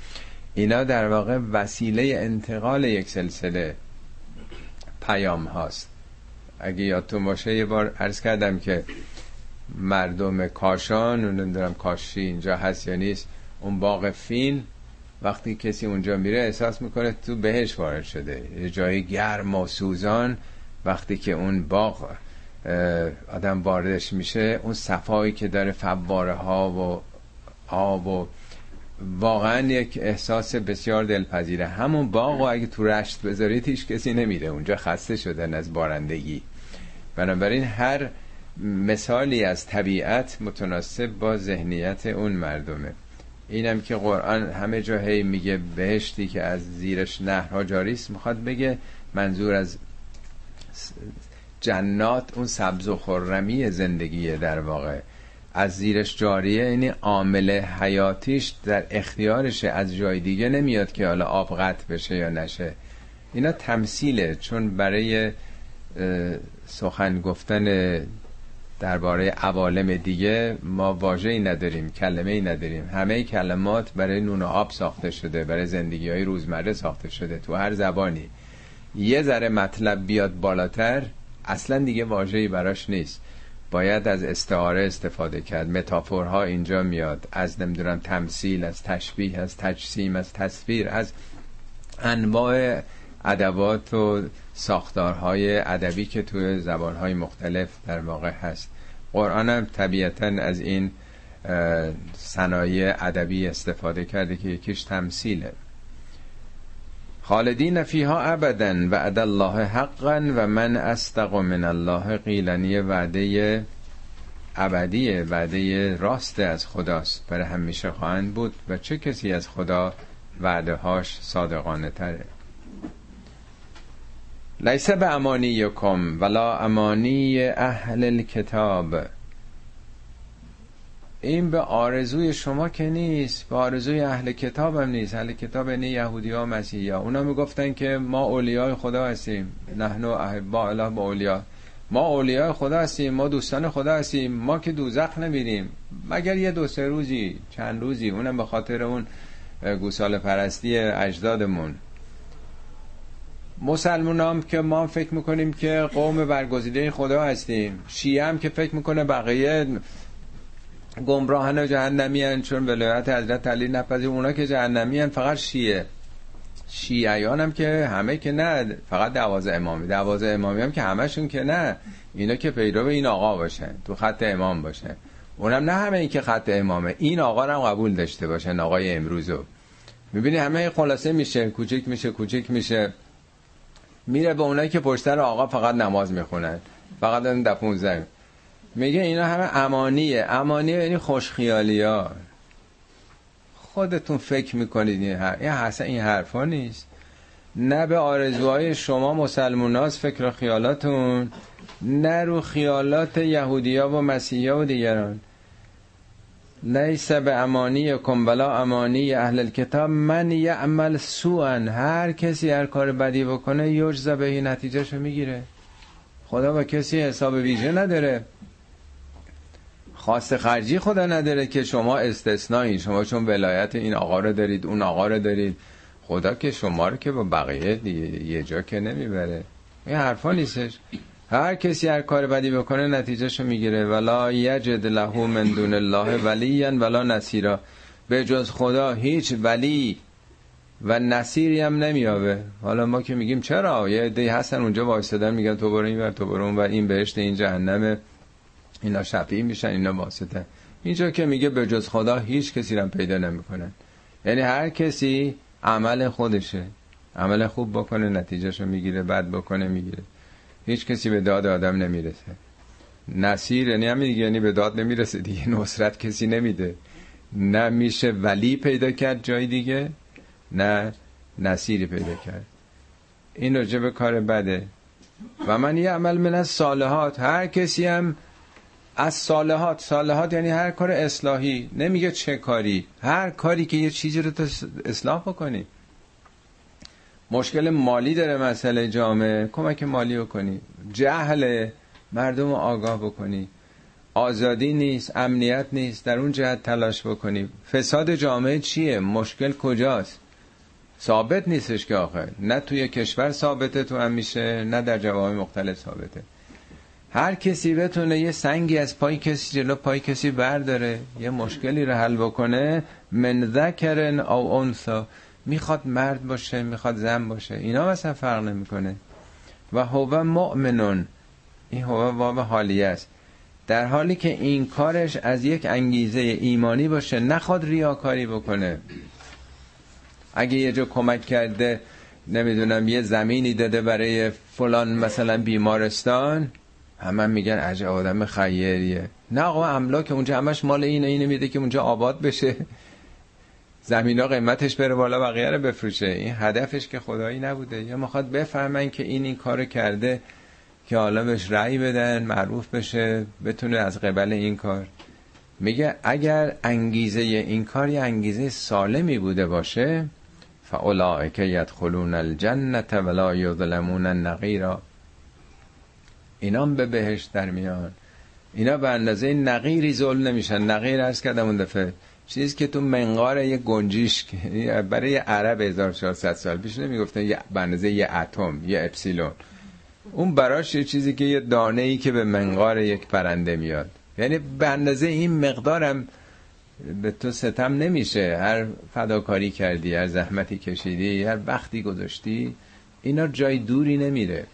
اینا در واقع وسیله انتقال یک سلسله پیام هاست. اگه یادتون باشه یه بار عرض کردم که مردم کاشان نمی‌دونم کاشی اینجا هست یا نیست اون باغ فین وقتی کسی اونجا میره احساس می‌کنه تو بهش وارد شده. یه جای گرم و سوزان. وقتی که اون باغ آدم واردش میشه اون صفایی که داره فواره ها و آب و واقعا یک احساس بسیار دلپذیره. همون باغ و اگه تو رشت بذارید هیچ کسی نمیره. اونجا خسته شدن از بارندگی. بنابراین هر مثالی از طبیعت متناسب با ذهنیت اون مردمه. اینم که قرآن همه جا هی میگه بهشتی که از زیرش نهرها جاری است می‌خواد بگه منظور از جنات اون سبز و خرمی زندگیه در واقع. از زیرش جاریه یعنی عامل حیاتیش در اختیارشه از جای دیگه نمیاد که حالا آب قطع بشه یا نشه. اینا تمثیله چون برای سخن گفتن درباره عوالم دیگه ما واژه ای نداریم کلمه ای نداریم. همه کلمات برای نون و آب ساخته شده برای زندگی های روزمره ساخته شده تو هر زبانی. یه ذره مطلب بیاد بالاتر اصلا دیگه واژه‌ای براش نیست. باید از استعاره استفاده کرد. متافورها اینجا میاد. از نمی‌دونم تمثیل از تشبیه از تجسیم از تصویر از انواع ادوات و ساختارهای ادبی که توی زبانهای مختلف در واقع هست. قرآن هم طبیعتا از این صنایع ادبی استفاده کرده که یکیش تمثیله. خالدین فیها ابدا وعد الله حقا و من استق من الله قیلنی وعده ابدی وعده راست از خداست. برای همیشه خواهند بود و چه کسی از خدا وعده هاش صادقانه تره؟ لیس به امانی یکم ولا امانی اهل الکتاب. این به آرزوی شما که نیست به آرزوی اهل کتاب هم نیست. اهل کتاب یعنی یهودی ها ها. اونا می‌گفتن که ما اولیای خدا هستیم. نحنو با اله با اولیا. ما اولیای خدا هستیم ما دوستان خدا هستیم. ما که دوزخ نمیریم مگر یه دو سه روزی چند روزی اونم به خاطر اون گوسال پرستی اجدادمون. مسلمان که ما فکر می‌کنیم که قوم برگزیده خدا هستیم. شیعه هم که فکر می‌کنه بقیه گمراهن و جهنمی هن چون ولایت حضرت علی نپذیر اونا که جهنمی هن فقط شیعه. شیعیان هم که همه که نه فقط دوازه امامی. دوازه امامی هم که همشون که نه. اینا که پیرو این آقا باشن تو خط امام باشه اونم نه همه این که خط امامه. این آقا هم قبول داشته باشن آقای امروزو. می‌بینی همه خلاصه میشه کوچک میشه کوچک میشه. میره به اونایی که پشتر آقا فقط نماز می‌خونن. فقط دفعون زن میگه اینا همه امانیه. امانیه یعنی خوشخیالی ها خودتون فکر می‌کنید این حرف. این حسن این حرفا نیست. نه به آرزوهای شما مسلموناز فکر خیالاتون. نه رو خیالات یهودیا و مسیحا و دیگران. لیس به امانی کن بلا امانی اهل الكتاب من یعمل سوءا. هر کسی هر کار بدی بکنه یجزا به این نتیجهشو می‌گیره. خدا با کسی حساب ویژه نداره. خواست خرجی خدا نداره که شما استثنایی شما چون ولایت این آقا رو دارید اون آقا رو دارید. خدا که شما رو که با بقیه یه جا که نمی‌بره. این حرفا نیستش. هر کسی هر کار بدی بکنه نتیجهشو می‌گیره. ولا یجد له من دون الله ولیا ولا نصیرا. به جز خدا هیچ ولی و نصیری هم نمیابه. حالا ما که میگیم چرا؟ یه عده هستن اونجا وایسادن میگن تو برو این تو برو و این بهشت این جهنم اینا شفیع میشن اینا واسطه. اینجا که میگه به جز خدا هیچ کسی رو پیدا نمی‌کنن یعنی هر کسی عمل خودشه. عمل خوب بکنه نتیجهشو می‌گیره بد بکنه می‌گیره. هیچ کسی به داد آدم نمی‌رسه. نصیر یعنی همین یعنی به داد نمی‌رسه دیگه. نصرت کسی نمیده. نه میشه ولی پیدا کرد جای دیگه نه نصیری پیدا کرد. این راجع به کار بده. و من یه عمل من از صالحات هر کسی هم از صالحات صالحات یعنی هر کار اصلاحی. نمیگه چه کاری هر کاری که یه چیزی رو تو اصلاح بکنی. مشکل مالی داره مسئله جامعه. کمک مالی بکنی. جهل مردم آگاه بکنی. آزادی نیست امنیت نیست. در اون جهت تلاش بکنی. فساد جامعه چیه؟ مشکل کجاست؟ ثابت نیستش که آخر نه توی کشور ثابته تو هم میشه نه در جوامع مختلف ثابته. هر کسی بتونه یه سنگی از پای کسی جلو پای کسی برداره یه مشکلی رو حل بکنه. من ذکرن او انثا. می‌خواد مرد باشه می‌خواد زن باشه اینا مثلا فرق نمی‌کنه. و هو مؤمنون این هو واو حالیه است. در حالی که این کارش از یک انگیزه ایمانی باشه نخواد ریاکاری بکنه. اگه یه جا کمک کرده نمی‌دونم یه زمینی داده برای فلان مثلا بیمارستان همه میگن عجب آدم خیریه. نه آقا املاک اونجا همش مال اینه اینه میده که اونجا آباد بشه. زمین ها قیمتش بره بالا بقیه رو بفروشه. این هدفش که خدایی نبوده. یا می‌خواد بفهمن که این این کار کرده که حالا بهش رأی بدن معروف بشه بتونه از قبل این کار. میگه اگر انگیزه این کار یه انگیزه سالمی بوده باشه فاولائک یدخلون الجنه ولا یظلمون نقیرا اینا به بهشت در میان. اینا به اندازه نقیری ظلم نمیشن. نقیر ارز کردم اون دفعه. چیزی که تو منقار یه گنجیش برای عرب 1400 سال پیش نمی‌گفتن یه به اندازه یه اتم یه اپسیلون. اون براش یه چیزی که یه دانه ای که به منقار یک پرنده میاد. یعنی به اندازه این مقدارم به تو ستم نمیشه. هر فداکاری کردی هر زحمتی کشیدی هر وقتی گذاشتی اینا جای دوری نمیره.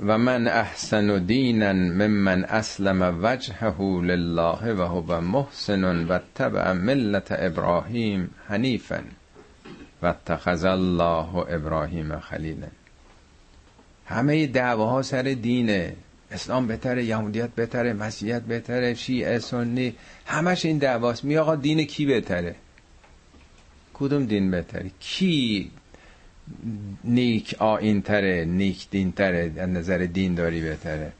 و من احسن دینا ممن اسلم وجهه لله و هو محسن و تبع ملت ابراهیم حنیفا و اتخذ الله ابراهیم خلیلا. همه دعواها سر دینه. اسلام بهتره یهودیت بهتره مسیحیت بهتره شیعه سنی همش این دعواست. می آقا دین کی بهتره؟ کدوم دین بهتره؟ کی؟ نیک آین تره نیک دین تره از نظر دین داری بهتره.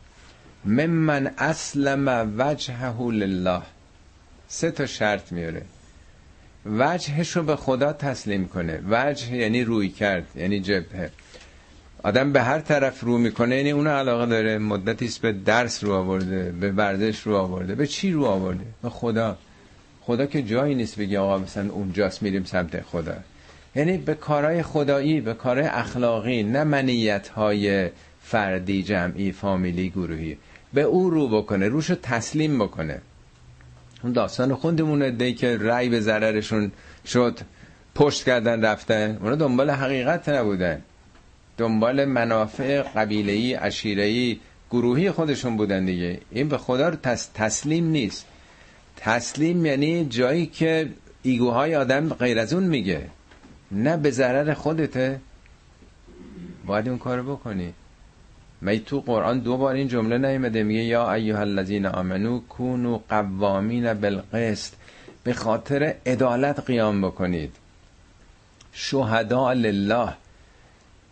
ممن اسلم وجهه لله. سه تا شرط میاره. وجهش رو به خدا تسلیم کنه. وجه یعنی روی کرد یعنی جبهه. آدم به هر طرف رو می‌کنه یعنی اون علاقه داره مدتی است به درس رو آورده به ورزش رو آورده به چی رو آورده؟ به خدا. خدا که جایی نیست بگی آقا مثلا اونجاست میریم سمت خدا. یعنی به کارهای خدایی به کارهای اخلاقی نه منیت های فردی جمعی فامیلی گروهی. به او رو بکنه روشو تسلیم بکنه. اون داستان خوندمون دی که رأی به ضررشون شد پشت کردن رفتن. اونا دنبال حقیقت نبودن. دنبال منافع قبیلهی عشیرهی گروهی خودشون بودن دیگه. این به خدا رو تسلیم نیست. تسلیم یعنی جایی که ایگوهای آدم غیر از اون میگه. نه به ضرر خودته باید اون کارو بکنی. می تو قرآن دو بار این جمله نیمده میگه یا ایها الذین آمنو کونو قوامین بالقسط به خاطر عدالت قیام بکنید. شهدا لله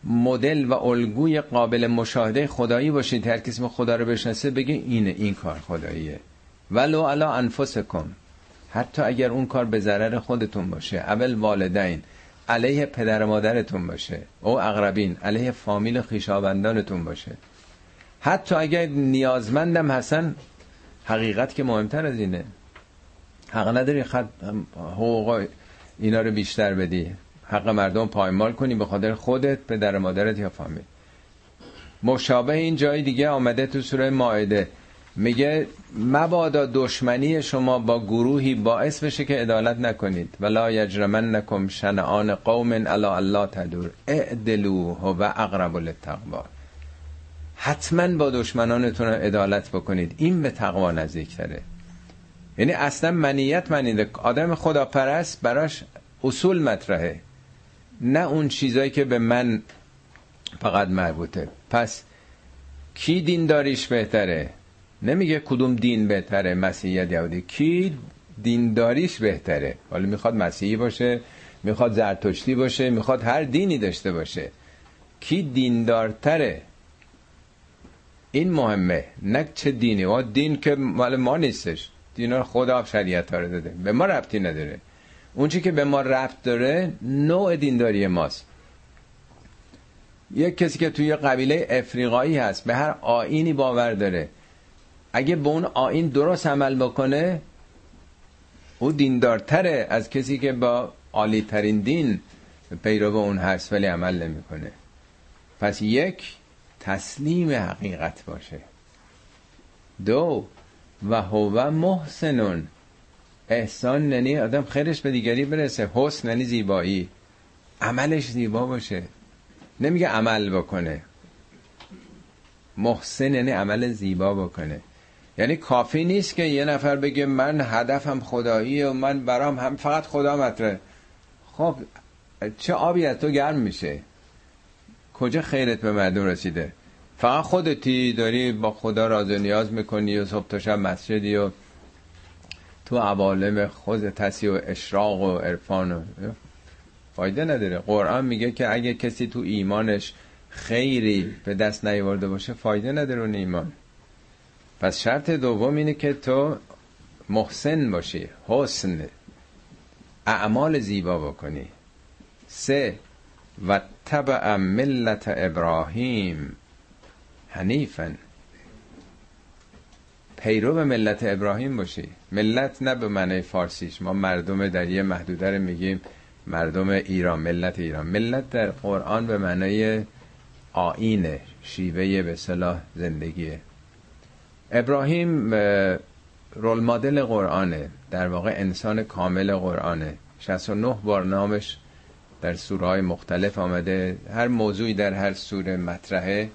مدل و الگوی قابل مشاهده خدایی باشید. هر کسی خدا رو بشناسه بگه اینه این کار خداییه. ولو علا انفسکم حتی اگر اون کار به ضرر خودتون باشه. اول والدین علیه پدر و مادرتون باشه. او اقربین علیه فامیل خیشاوندانتون باشه. حتی اگر نیازمندم هستن حقیقت که مهمتر از اینه. حق نداری خد حقوق اینا رو بیشتر بدی. حق مردم پایمال کنی به خاطر خودت پدر مادرت یا فامیل. مشابه این جای دیگه آمده تو سوره ماعده میگه مبادا دشمنی شما با گروهی باعث بشه که عدالت نکنید. ولا یجرمنکم شنعان قوم الا الله تدور. اعدلو و اقرب للتقوا حتما با دشمنانتون عدالت بکنید. این به تقوا نزدیکتره. یعنی اصلا منیت منیده. آدم خداپرست براش اصول مطرحه. نه اون چیزایی که به من فقط مربوطه. پس کی دینداریش بهتره؟ نمیگه کدوم دین بهتره مسیحیت یهودی. کی دینداریش بهتره؟ حالا می‌خواد مسیحی باشه می‌خواد زرتشتی باشه می‌خواد هر دینی داشته باشه. کی دیندارتره؟ این مهمه نه چه دینی. و دین که مال ما نیستش. دین خدا شریعت ها رو داده. به ما ربطی نداره. اون چی که به ما ربط داره نوع دینداری ماست. یک کسی که توی قبیله افریقایی هست به هر آینی باور داره. اگه به اون آین درست عمل بکنه او دیندارتره از کسی که با عالی ترین دین پیرو اون هست ولی عمل نمی‌کنه. پس یک تسلیم حقیقت باشه. دو و هو محسنون. احسان ننی آدم خیرش به دیگری برسه. حسن ننی زیبایی. عملش زیبا باشه. نمیگه عمل بکنه. محسن یعنی عمل زیبا بکنه. یعنی کافی نیست که یه نفر بگه من هدفم خدایی و من برام هم فقط خدا مطره خب چه آبی از تو گرم میشه؟ کجا خیرت به مردم رسیده؟ فقط خودتی داری با خدا راز و نیاز می‌کنی و صبح تا شب مسجدی و تو عوالم خود تسی و اشراق و عرفان و فایده نداره. قرآن میگه که اگه کسی تو ایمانش خیری به دست نیورده باشه فایده نداره اون ایمان. پس شرط دوم اینه که تو محسن باشی حسن. اعمال زیبا بکنی. سه و تبع ملت ابراهیم حنیفن پیرو به ملت ابراهیم باشی. ملت نه به معنی فارسیش. ما مردم در یه محدوده رو میگیم مردم ایران ملت ایران. ملت در قرآن به معنای آینه شیوه به صلاح زندگیه. ابراهیم رول مدل قرآنه. در واقع انسان کامل قرآنه. 69 بار نامش در سوره های مختلف آمده. هر موضوعی در هر سوره مطرحه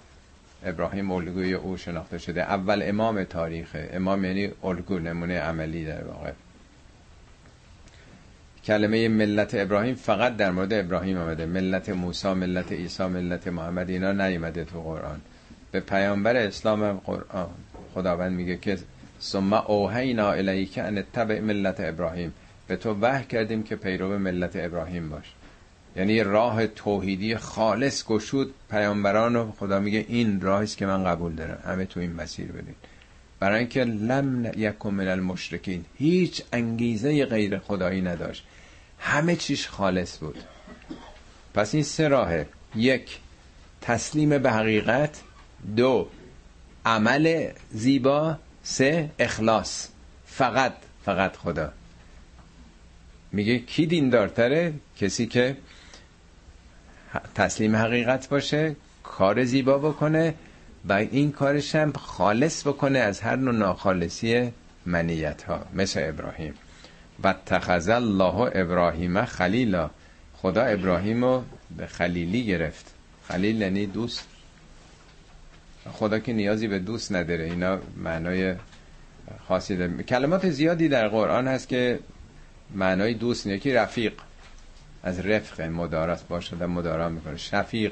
ابراهیم الگوی او شناخته شده. اول امام تاریخه. امام یعنی الگو نمونه عملی در واقع. کلمه ملت ابراهیم فقط در مورد ابراهیم آمده. ملت موسی ملت عیسی ملت محمد اینا نیومده تو قرآن. به پیامبر اسلام قرآن. خداوند میگه که ثم اوهینا الیک ان تبع ملت ابراهیم. به تو وحی کردیم که پیرو ملت ابراهیم باش. یعنی راه توحیدی خالص گشود پیامبران و خدا میگه این راهی است که من قبول دارم. همه تو این مسیر برید برای اینکه لم یکم من المشرکین. هیچ انگیزه غیر خدایی نداشت. همه چیش خالص بود. پس این سه راهه. یک تسلیم به حقیقت. دو عمل زیبا سه اخلاص. فقط فقط خدا. میگه کی دیندارتره؟ کسی که تسلیم حقیقت باشه کار زیبا بکنه و این کارش هم خالص بکنه از هر نوع ناخالصی منیت ها مثل ابراهیم. و تخذ الله ابراهیم خلیلا. خدا ابراهیم رو به خلیلی گرفت. خلیل یعنی دوست. خدا که نیازی به دوست نداره. اینا معنای خاصی داره. کلمات زیادی در قرآن هست که معنای دوست یکی رفیق. از رفق مدارات باشه مدارا می‌کنه. شفیق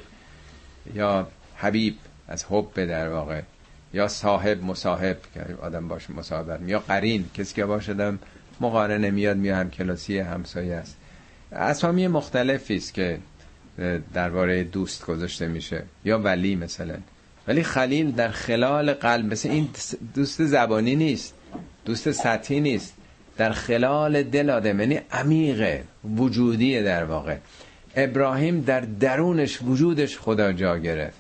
یا حبیب از حب در واقع. یا صاحب مصاحب. که آدم باشه مصاحبت یا قرین. کسی که باشه مقارنه میاد میاد. هم کلاسی همسایه است. اسامی مختلفی است که درباره دوست گذاشته میشه. یا ولی مثلا. ولی خلیل در خلال قلب مثل این دوست زبانی نیست دوست سطحی نیست. در خلال دل آدم یعنی عمیقه وجودیه در واقع. ابراهیم در درونش وجودش خدا جا گرفت.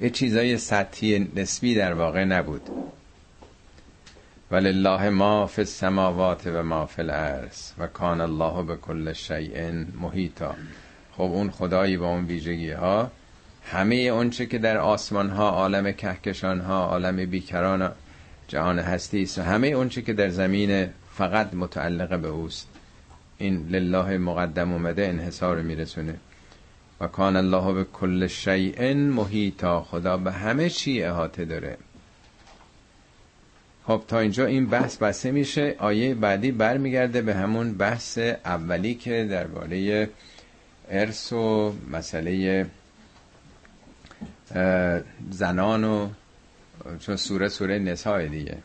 یه چیزای سطحی نسبی در واقع نبود. ولله ما فی السماوات و ما فی الارض و کان الله به کل شیء محیطا. خب اون خدایی با اون ویژگی ها همه اونچه که در آسمان ها عالم کهکشان ها عالم بیکران جهان هستی است و همه اونچه که در زمین فقط متعلق به اوست. این لله مقدم اومده انحصار میرسونه. و کان الله به کل شیء محیطا خدا به همه چی احاطه داره. خب تا اینجا این بحث بسته میشه. آیه بعدی برمیگرده به همون بحث اولی که درباره ارث و مسئله زنان و چون سوره سوره نساء دیگه.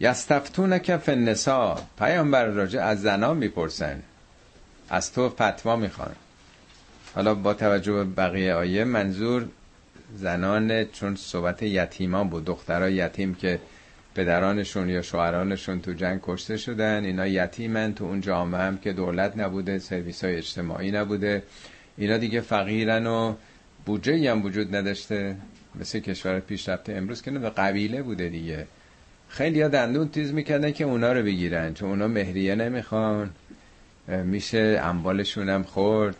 یستفتون که النساء. پیامبر راجع از زنان می‌پرسن. از تو فتوا می‌خوان. حالا با توجه به بقیه آیه منظور زنان چون صحبت یتیمان بود. دخترای یتیم که پدرانشون یا شوهرانشون تو جنگ کشته شدن. اینا یتیمن. تو اون جامعه هم که دولت نبوده سرویس های اجتماعی نبوده. اینا دیگه فقیرن و بودجه هم وجود نداشته. مثل کشور پیشرفته امروز که نه قبیله بوده دیگه. خیلی ها دندون تیز می‌کردن که اونا رو بگیرن چون اونا مهریه نمی‌خوان. میشه اموالشون هم خورد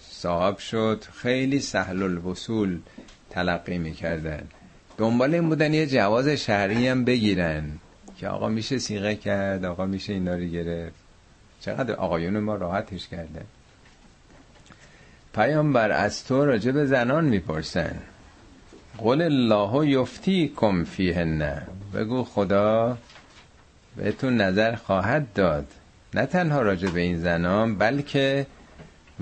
صاحب شد. خیلی سهل الوصول تلقی می‌کردن. دنبال این بودن یه جواز شهری هم بگیرن که آقا میشه سیغه کرد آقا میشه اینا رو گرفت. چقدر آقایون ما راحتش کرده پیامبر از تو راجع به زنان می‌پرسن. قول الله یفتی کم نه بگو خدا بهتون نظر خواهد داد. نه تنها راجع به این زنان بلکه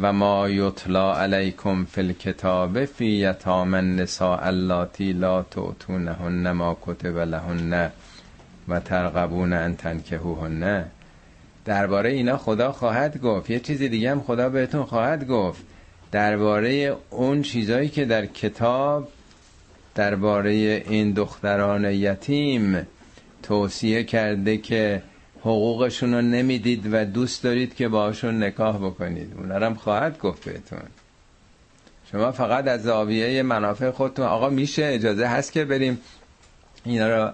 و ما یطلا علیکم فی الکتاب فی یتام النساء اللاتی لا تعتونهن ما کتب لهن و ترغبون ان تنکهوهن درباره اینا خدا خواهد گفت. یه چیزی دیگه هم خدا بهتون خواهد گفت. درباره اون چیزایی که در کتاب درباره این دختران یتیم توصیه کرده که حقوقشون رو نمی‌دید و دوست دارید که باشون نکاح بکنید. اون هم خواهد گفت بهتون. شما فقط از زاویه منافع خودتون آقا میشه اجازه هست که بریم اینا رو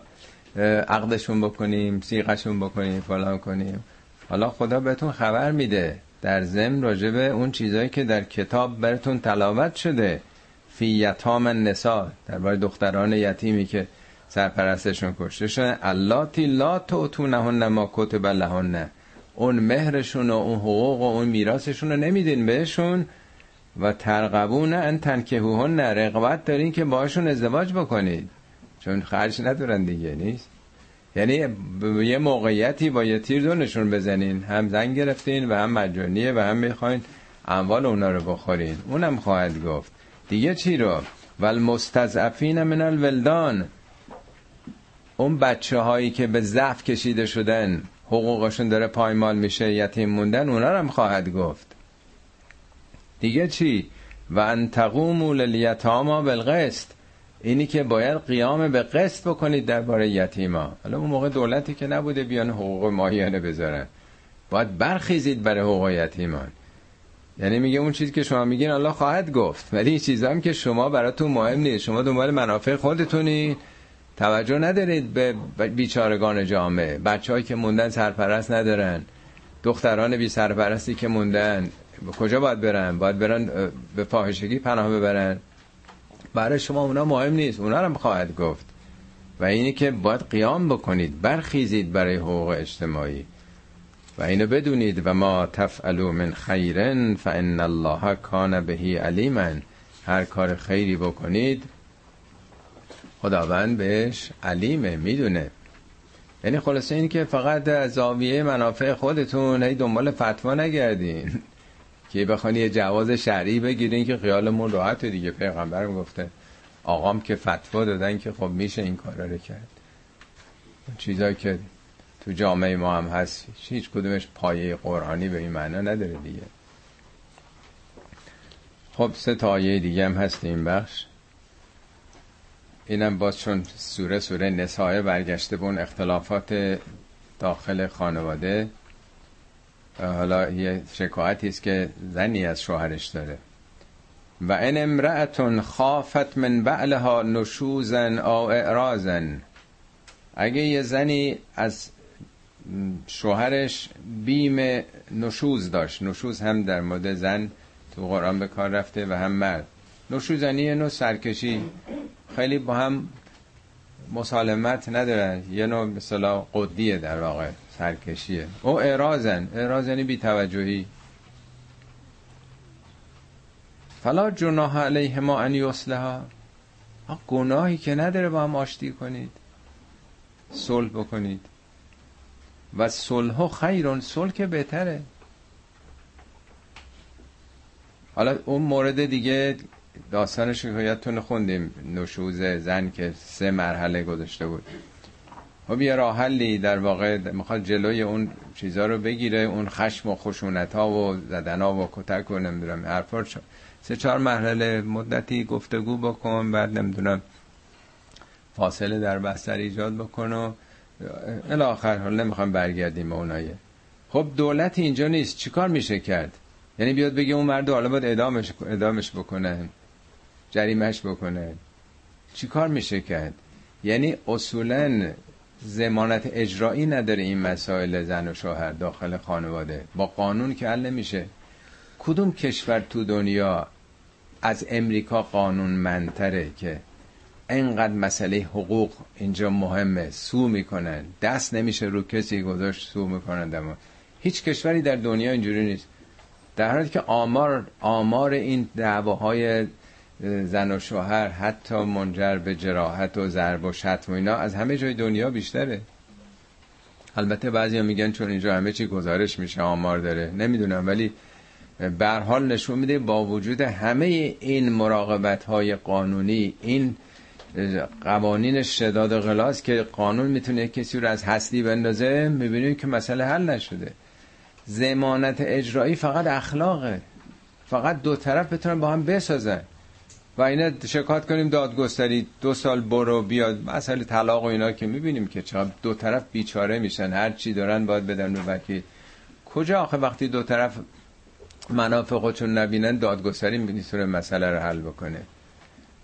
عقدشون بکنیم سیغشون بکنیم فلان کنیم. حالا خدا بهتون خبر میده. در ضمن راجبه اون چیزایی که در کتاب براتون تلاوت شده. فی یتام النساء درباره دختران یتیمی که سرپرستشون کشته شدن. اللاتی لا توتونهن ما کتب لهن. اون مهرشون و اون حقوق و اون میراثشون رو نمیدین بهشون. و ترقبون ان تنکهوهن رقبت دارین که باشون ازدواج بکنید. چون خرج ندارن دیگه نیست؟ یعنی یه موقعیتی با یه تیر دونشون بزنین. هم زن گرفتین و هم مجانیه و هم می‌خواین اموال اونا رو بخورین. اونم خواهد گفت. دیگه چی رو؟ والمستضعفین من الولدان. اون بچه هایی که به ضعف کشیده شدن حقوقشون داره پایمال میشه یتیم موندن اونا رو هم خواهد گفت. دیگه چی؟ و ان تقوموا للیتاما بالقسط اینی که باید قیام به قسط بکنید درباره یتیما. حالا اون موقع دولتی که نبوده بیان حقوق ماهیانه بذارن. باید برخیزید برای حقوق یتیمان. یعنی میگه اون چیزی که شما میگین الله خواهد گفت ولی این چیزا هم که شما براتون مهم نیست. شما دنبال منافع خودتونی. توجه ندارید به بیچارگان جامعه. بچه‌هایی که موندن سرپرست ندارن. دختران بی سرپرستی که موندن. کجا باید برن؟ باید برن به فاحشگی پناه ببرن. برای شما اونا مهم نیست. اونا هم خواهد گفت. و اینی که باید قیام بکنید برخیزید برای حقوق اجتماعی. و اینو بدونید و ما تفعلوا من خیرن فان الله کان بهی علیما. هر کار خیری بکنید خداوند بهش علیمه می‌دونه. یعنی خلاصه این که فقط از زاویه منافع خودتون هی دنبال فتوا نگردین. که بخوان یه جواز شرعی بگیرین که خیالمون راحت دیگه. پیغمبرم گفته آقام که فتوا دادن که خب میشه این کارا رو کرد. چیزایی که تو جامعه ما هم هست هیچ کدومش پایه قرآنی به این معنا نداره دیگه. خب سه تا آیه دیگه هم هست این بخش. اینم باز چون سوره سوره نسایه برگشته به اون اختلافات داخل خانواده. حالا یه شکایتی است که زنی از شوهرش داره. و ان امرأتون خافت من بعلها نشوزن او اعرازن. اگه یه زنی از شوهرش بیم نشوز داشت نشوز هم در مورد زن تو قرآن به کار رفته و هم مرد. نشوزنی نوع سرکشی. خیلی با هم مسالمت ندارن. یه نوع مثلا قدیه در واقع. سرکشیه. او اعرازن اعراز یعنی بیتوجهی. فلا جناح علیه ما ان یصلحا. گناهی که نداره با هم آشتی کنید. صلح بکنید. و صلح خیرون. صلح که بهتره. حالا اون مورد دیگه داستان شکایتتون خوندیم. نشوز زن که سه مرحله گذاشته بود. خب یه راه حلی در واقع می‌خواد جلوی اون چیزا رو بگیره اون خشم و خشونت ها و زدن ها و کتک و نمی‌دونم حرفا سه چهار مرحله مدتی گفتگو بکن بعد نمی‌دونم فاصله در بستر ایجاد بکن و الاخر حالا نمی‌خوام برگردیم به اونایه خب دولت اینجا نیست چیکار میشه کرد؟ یعنی بیاد بگه اون مرد حالا باید ادامش ادامش بکنه جریمش بکنه. چیکار میشه کرد؟ یعنی اصولا زمانت اجرایی نداره این مسائل زن و شوهر داخل خانواده. با قانون که حل نمیشه. کدوم کشور تو دنیا از امریکا قانون منتره که اینقدر مسئله حقوق اینجا مهمه؟ سو می‌کنن دست نمیشه رو کسی گذاشت سو می‌کنن اما هیچ کشوری در دنیا اینجوری نیست. در حالی که آمار آمار این دعواهای زن و شوهر حتی منجر به جراحت و ضرب و شتم و اینا از همه جای دنیا بیشتره. البته بعضی میگن چون اینجا همه چی گزارش میشه آمار داره نمی‌دونم ولی به حال نشون میده با وجود همه این مراقبت های قانونی این قوانین شداد غلاس که قانون می‌تونه کسی رو از هستی بندازه می‌بینیم که مسئله حل نشده. زمانت اجرایی فقط اخلاقه. فقط دو طرف بتونن با هم بسازن. و اینا شکایت کنیم دادگستری دو سال برو بیاد. مسئله طلاق و اینا که می‌بینیم که چقدر دو طرف بیچاره میشن. هر چی دارن باید بدن به وکیل. کجا آخه وقتی دو طرف منافع خودشون نبینن دادگستری می‌تونه مسئله رو حل بکنه.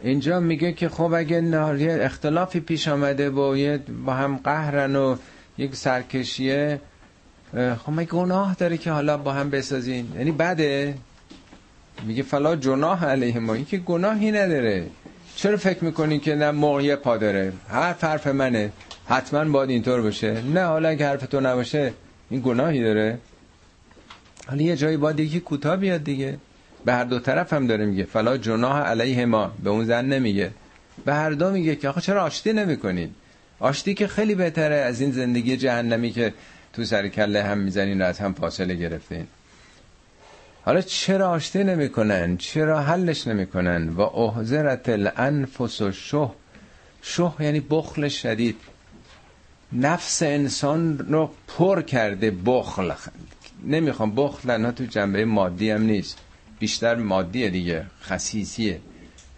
اینجا میگه که خب اگه ناری اختلافی پیش آمده با با هم قهرن و یک سرکشیه خب مگه گناه داره که حالا با هم بسازین یعنی بده. میگه فلا جناح علیه ما. این که گناهی نداره. چرا فکر می‌کنین که نه موقعی پا داره؟ حرف حرف منه. حتما باید اینطور باشه. نه حالا اگه حرف تو نباشه این گناهی داره. حالا یه جایی باید یکی کوتاه بیاد دیگه. به هر دو طرف هم داره میگه فلا جناح علیه ما. به اون زن نمیگه. به هر دو میگه که آخه چرا آشتی نمی‌کنین؟ آشتی که خیلی بهتره از این زندگی جهنمی که تو سر کله هم می‌زنین و از هم فاصله گرفتین. حالا چرا آشتی نمی‌کنن؟ چرا حلش نمی‌کنن؟ و احذرت الانفس و شه شه یعنی بخل شدید. نفس انسان رو پر کرده بخل. نمی‌خوام بخل نه تو جنبه مادی هم نیست. بیشتر مادیه دیگه خصیصیه.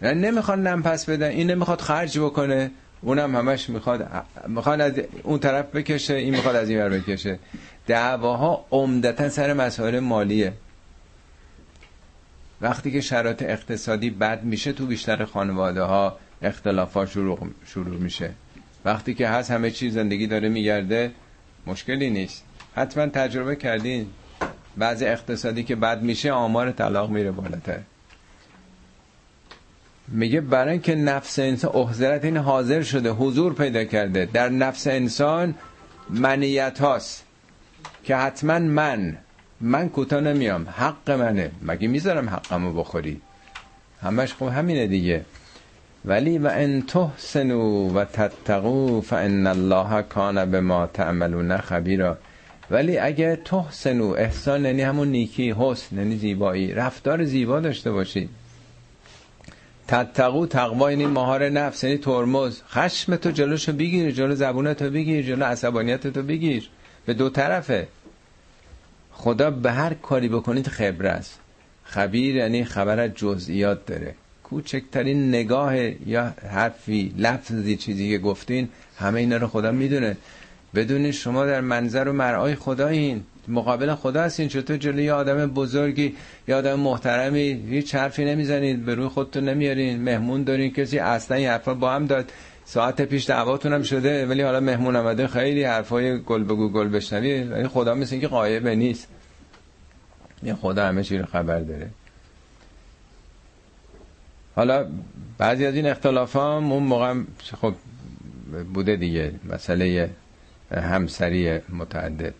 یعنی نمی‌خوان نم پس بدن. این نمی‌خواد خرج بکنه. اونم همش می‌خواد می‌خواد از اون طرف بکشه این می‌خواد از این ور بکشه. دعواها عمدتا سر مسائل مالیه. وقتی که شرایط اقتصادی بد میشه تو بیشتر خانواده ها اختلافات شروع, شروع میشه. وقتی که هست همه چیز زندگی داره میگرده مشکلی نیست. حتما تجربه کردین. بعضی اقتصادی که بد میشه آمار طلاق میره بالاتر. میگه برای که نفس انسان احضرت این حاضر شده حضور پیدا کرده. در نفس انسان منیت هاست. که حتما من من کوتا نمیام. حق منه. مگه می‌ذارم حقمو بخوری؟ همش خب همینه دیگه. ولی و ان تحسنوا و تتقوا فان الله کان بما تعملون خبیرا. ولی اگه تحسنو احسان یعنی همون نیکی حسن یعنی زیبایی. رفتار زیبا داشته باشید تتقو تقوا یعنی مهار نفس یعنی ترمز. خشم تو جلوشو بگیر جلو زبونتو بگیر جلو عصبانیتتو بگیر. به دو طرفه. خدا به هر کاری بکنید خبر است. خبیر یعنی خبر از جزئیات داره. کوچکترین نگاه یا حرفی لفظی چیزی که گفتین همه اینا رو خدا می‌دونه. بدونید شما در منظر و مرعای خدایین. مقابل خدا هستین. چطور جلوی یه آدم بزرگی یا آدم محترمی هیچ حرفی نمی‌زنید. به روی خودتون نمیارین. مهمون دارین. کسی اصلا این حرفا با هم داد. ساعت پیش دعواتون هم شده ولی حالا مهمون آمده خیلی حرفای گل بگو گل بشنوی ولی خدا مثل اینکه قایبه نیست. یه خدا همه چی رو خبر داره. حالا بعضی از این اختلاف هم اون موقع خب بوده دیگه مسئله همسری متعدد.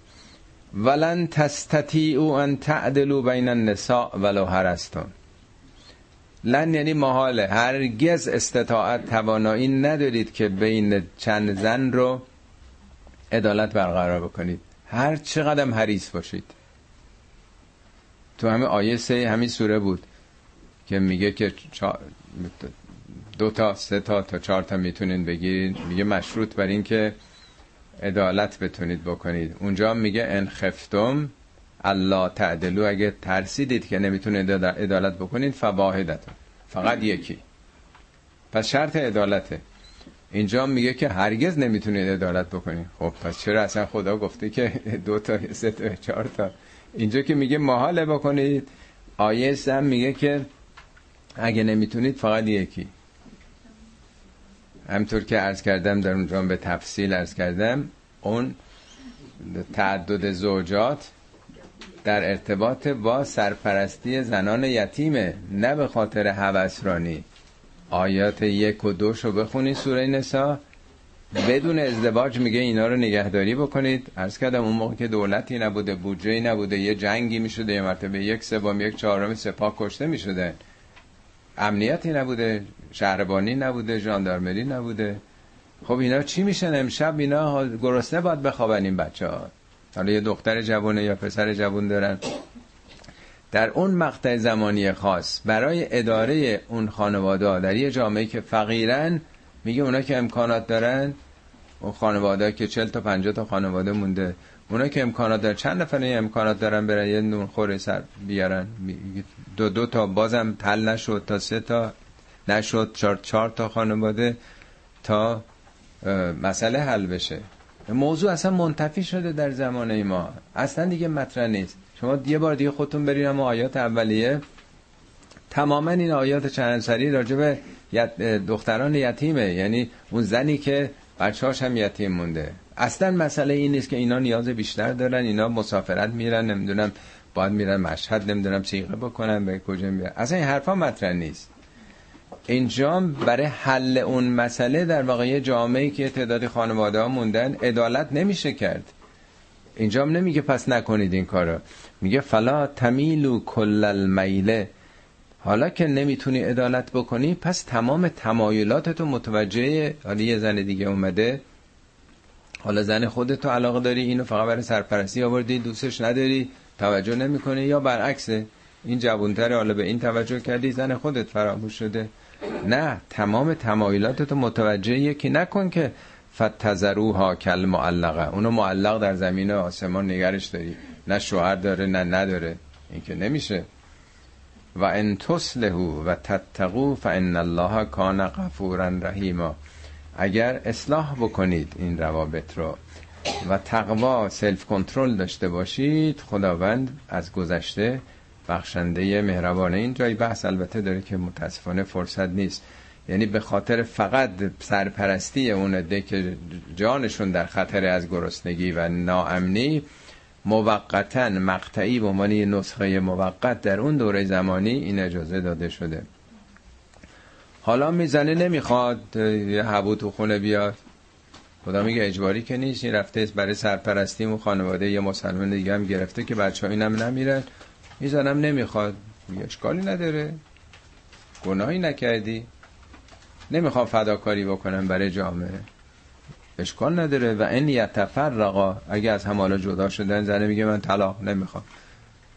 ولن تستطیعوا ان تعدلوا بین النساء ولو هرستون لن یعنی محاله. هرگز استطاعت توانایی ندارید که بین چند زن رو عدالت برقرار بکنید. هر چقدر حریص باشید. تو همه آیه سه همین سوره بود که میگه که دو تا سه تا تا چهار تا می‌تونین بگیرید میگه مشروط بر این که عدالت بتونید بکنید. اونجا میگه ان خفتم الله تعدلو. اگه ترسیدید که نمی‌تونید عدالت بکنید فواحدتون. فقط یکی. پس شرط عدالته. اینجا میگه که هرگز نمی‌تونید عدالت بکنید خب پس چرا اصلا خدا گفته که دو تا سه تا چهار تا؟ اینجا که میگه محاله بکنید. آیه سم میگه که اگه نمی‌تونید فقط یکی. همطور که عرض کردم در اونجا به تفصیل عرض کردم اون تعدد زوجات در ارتباط با سرپرستی زنان یتیمه نه به خاطر هوسرانی. آیات یک و دوش رو بخونید سوره نسا. بدون ازدواج میگه اینا رو نگهداری بکنید. عرض کردم اون موقع که دولتی نبوده بودجه نبوده یه جنگی می‌شده یه مرتبه یک سوم یک چهارم سپاه کشته می‌شده. امنیتی نبوده شهربانی نبوده ژاندارمری نبوده. خب اینا چی میشن امشب؟ اینا گرسنه باید بخوابن این بچه ها حالا یه دختر جوونه یا پسر جوون دارن. در اون مقطع زمانی خاص برای اداره اون خانواده در یه جامعه که فقیرن میگه اونا که امکانات دارن اون خانواده که 40 تا 50 تا خانواده مونده اونا که امکانات دارن چند نفر امکانات دارن برن؟ یه نون خوره سر بیارن. دو دو تا بازم تل نشد تا سه تا نشد چهار, چهار تا خانواده تا مسئله حل بشه. موضوع اصلا منتفی شده در زمان ما. اصلا دیگه مطرح نیست. شما یه بار دیگه خودتون برین اما آیات اولیه. تماما این آیات چند سری راجع دختران یتیمه. یعنی اون زنی که بچهاش هم یتیم مونده. اصلا مسئله این نیست که اینا نیاز بیشتر دارن. اینا مسافرت میرن نمی‌دونم باید میرن مشهد نمی‌دونم سیغه بکنن به کجا میرن. اصلا این حرفا مطرح نیست. اینجا برای حل اون مسئله در واقع جامعه که تعدادی خانواده ها موندن عدالت نمیشه کرد. اینجا نمیگه پس نکنید این کارو. میگه فلا تمیلو کل المیله. حالا که نمی‌تونی عدالت بکنی پس تمام تمایلاتتو متوجه حالا یه زن دیگه اومده. حالا زن خودتو علاقه داری اینو فقط برای سرپرستی آوردی دوستش نداری توجه نمی‌کنی یا برعکسه این جوانتر حالا به این توجه کردی زن خودت فراموش شده. نه تمام تمایلاتتو متوجه یکی نکن که فتزروها کل معلقه اونو معلق در زمین آسمان نگرش داری. نه شوهر داره نه نداره. این که نمیشه. و ان تصلحو و تتقو فان الله کان غفورا رحیما. اگر اصلاح بکنید این روابط رو و تقوا سلف کنترل داشته باشید خداوند از گذشته بخشنده مهربانه این جای بحث البته داره که متاسفانه فرصت نیست. یعنی به خاطر فقط سرپرستی اون عده که جانشون در خطر از گرسنگی و ناامنی موقتا مقطعی به عنوان نسخه موقت در اون دوره زمانی این اجازه داده شده. حالا می‌زنه نمی‌خواد یه هبو تو خونه بیاد. خدا میگه اجباری که نیست این رفته برای سرپرستی و خانواده یه مسلمان دیگه هم گرفته که بچه ها اینم نمیرن. می‌زنم نمی‌خواد. میگه اشکالی نداره. گناهی نکردی. نمی‌خوام فداکاری بکنم برای جامعه. اشکال نداره. و این یتفرقا. اگه از هم حالا جدا شدن زنه میگه من طلاق نمی‌خوام.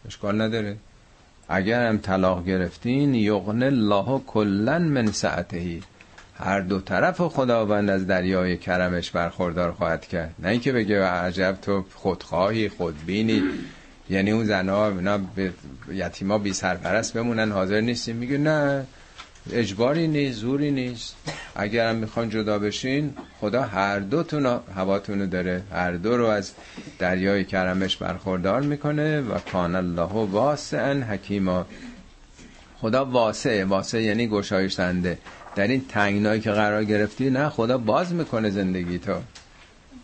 اشکال نداره. اگر هم طلاق گرفتین یغن الله کلا من سعتهی. هر دو طرف خداوند از دریای کرمش برخوردار خواهد کرد. نه اینکه بگه عجب تو خودخواهی خودبینی. یعنی اون زنها اینا به یتیما بی سرپرست بمونن حاضر نیستیم. میگه نه اجباری نیست زوری نیست. اگر هم می‌خوان جدا بشین خدا هر دوتون هواتونو داره. هر دو رو از دریای کرمش برخوردار می‌کنه و کان الله واسعا حکیما. خدا واسع واسع یعنی گشایشتنده در این تنگنایی که قرار گرفتی نه خدا باز می‌کنه زندگی تو.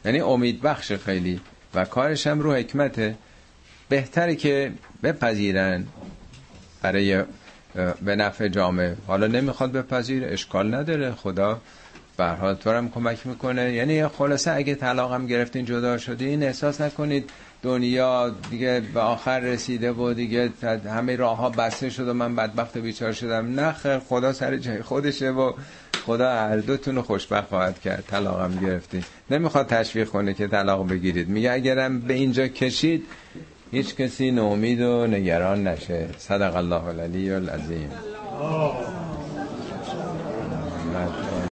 یعنی امید بخش خیلی و کارش هم رو حکمته. بهتره که بپذیرن برای به نفع جامعه. حالا نمی‌خواد بپذیر اشکال نداره. خدا برها تو هم کمک می‌کنه. یعنی خلاصه اگه طلاق هم گرفتین جدا شدین احساس نکنید دنیا دیگه به آخر رسیده و دیگه همه راه ها بسته شد و من بدبخت بیچار شدم. نه خیر خدا سر جای خودشه و خدا هر دوتون خوشبخت خواهد کرد. طلاق هم گرفتین. نمی‌خواد تشویق کنه که طلاق بگیرید. میگه اگرم به اینجا کشید هیچ کسی نومید و نگران نشه. صدق الله العلی العظیم.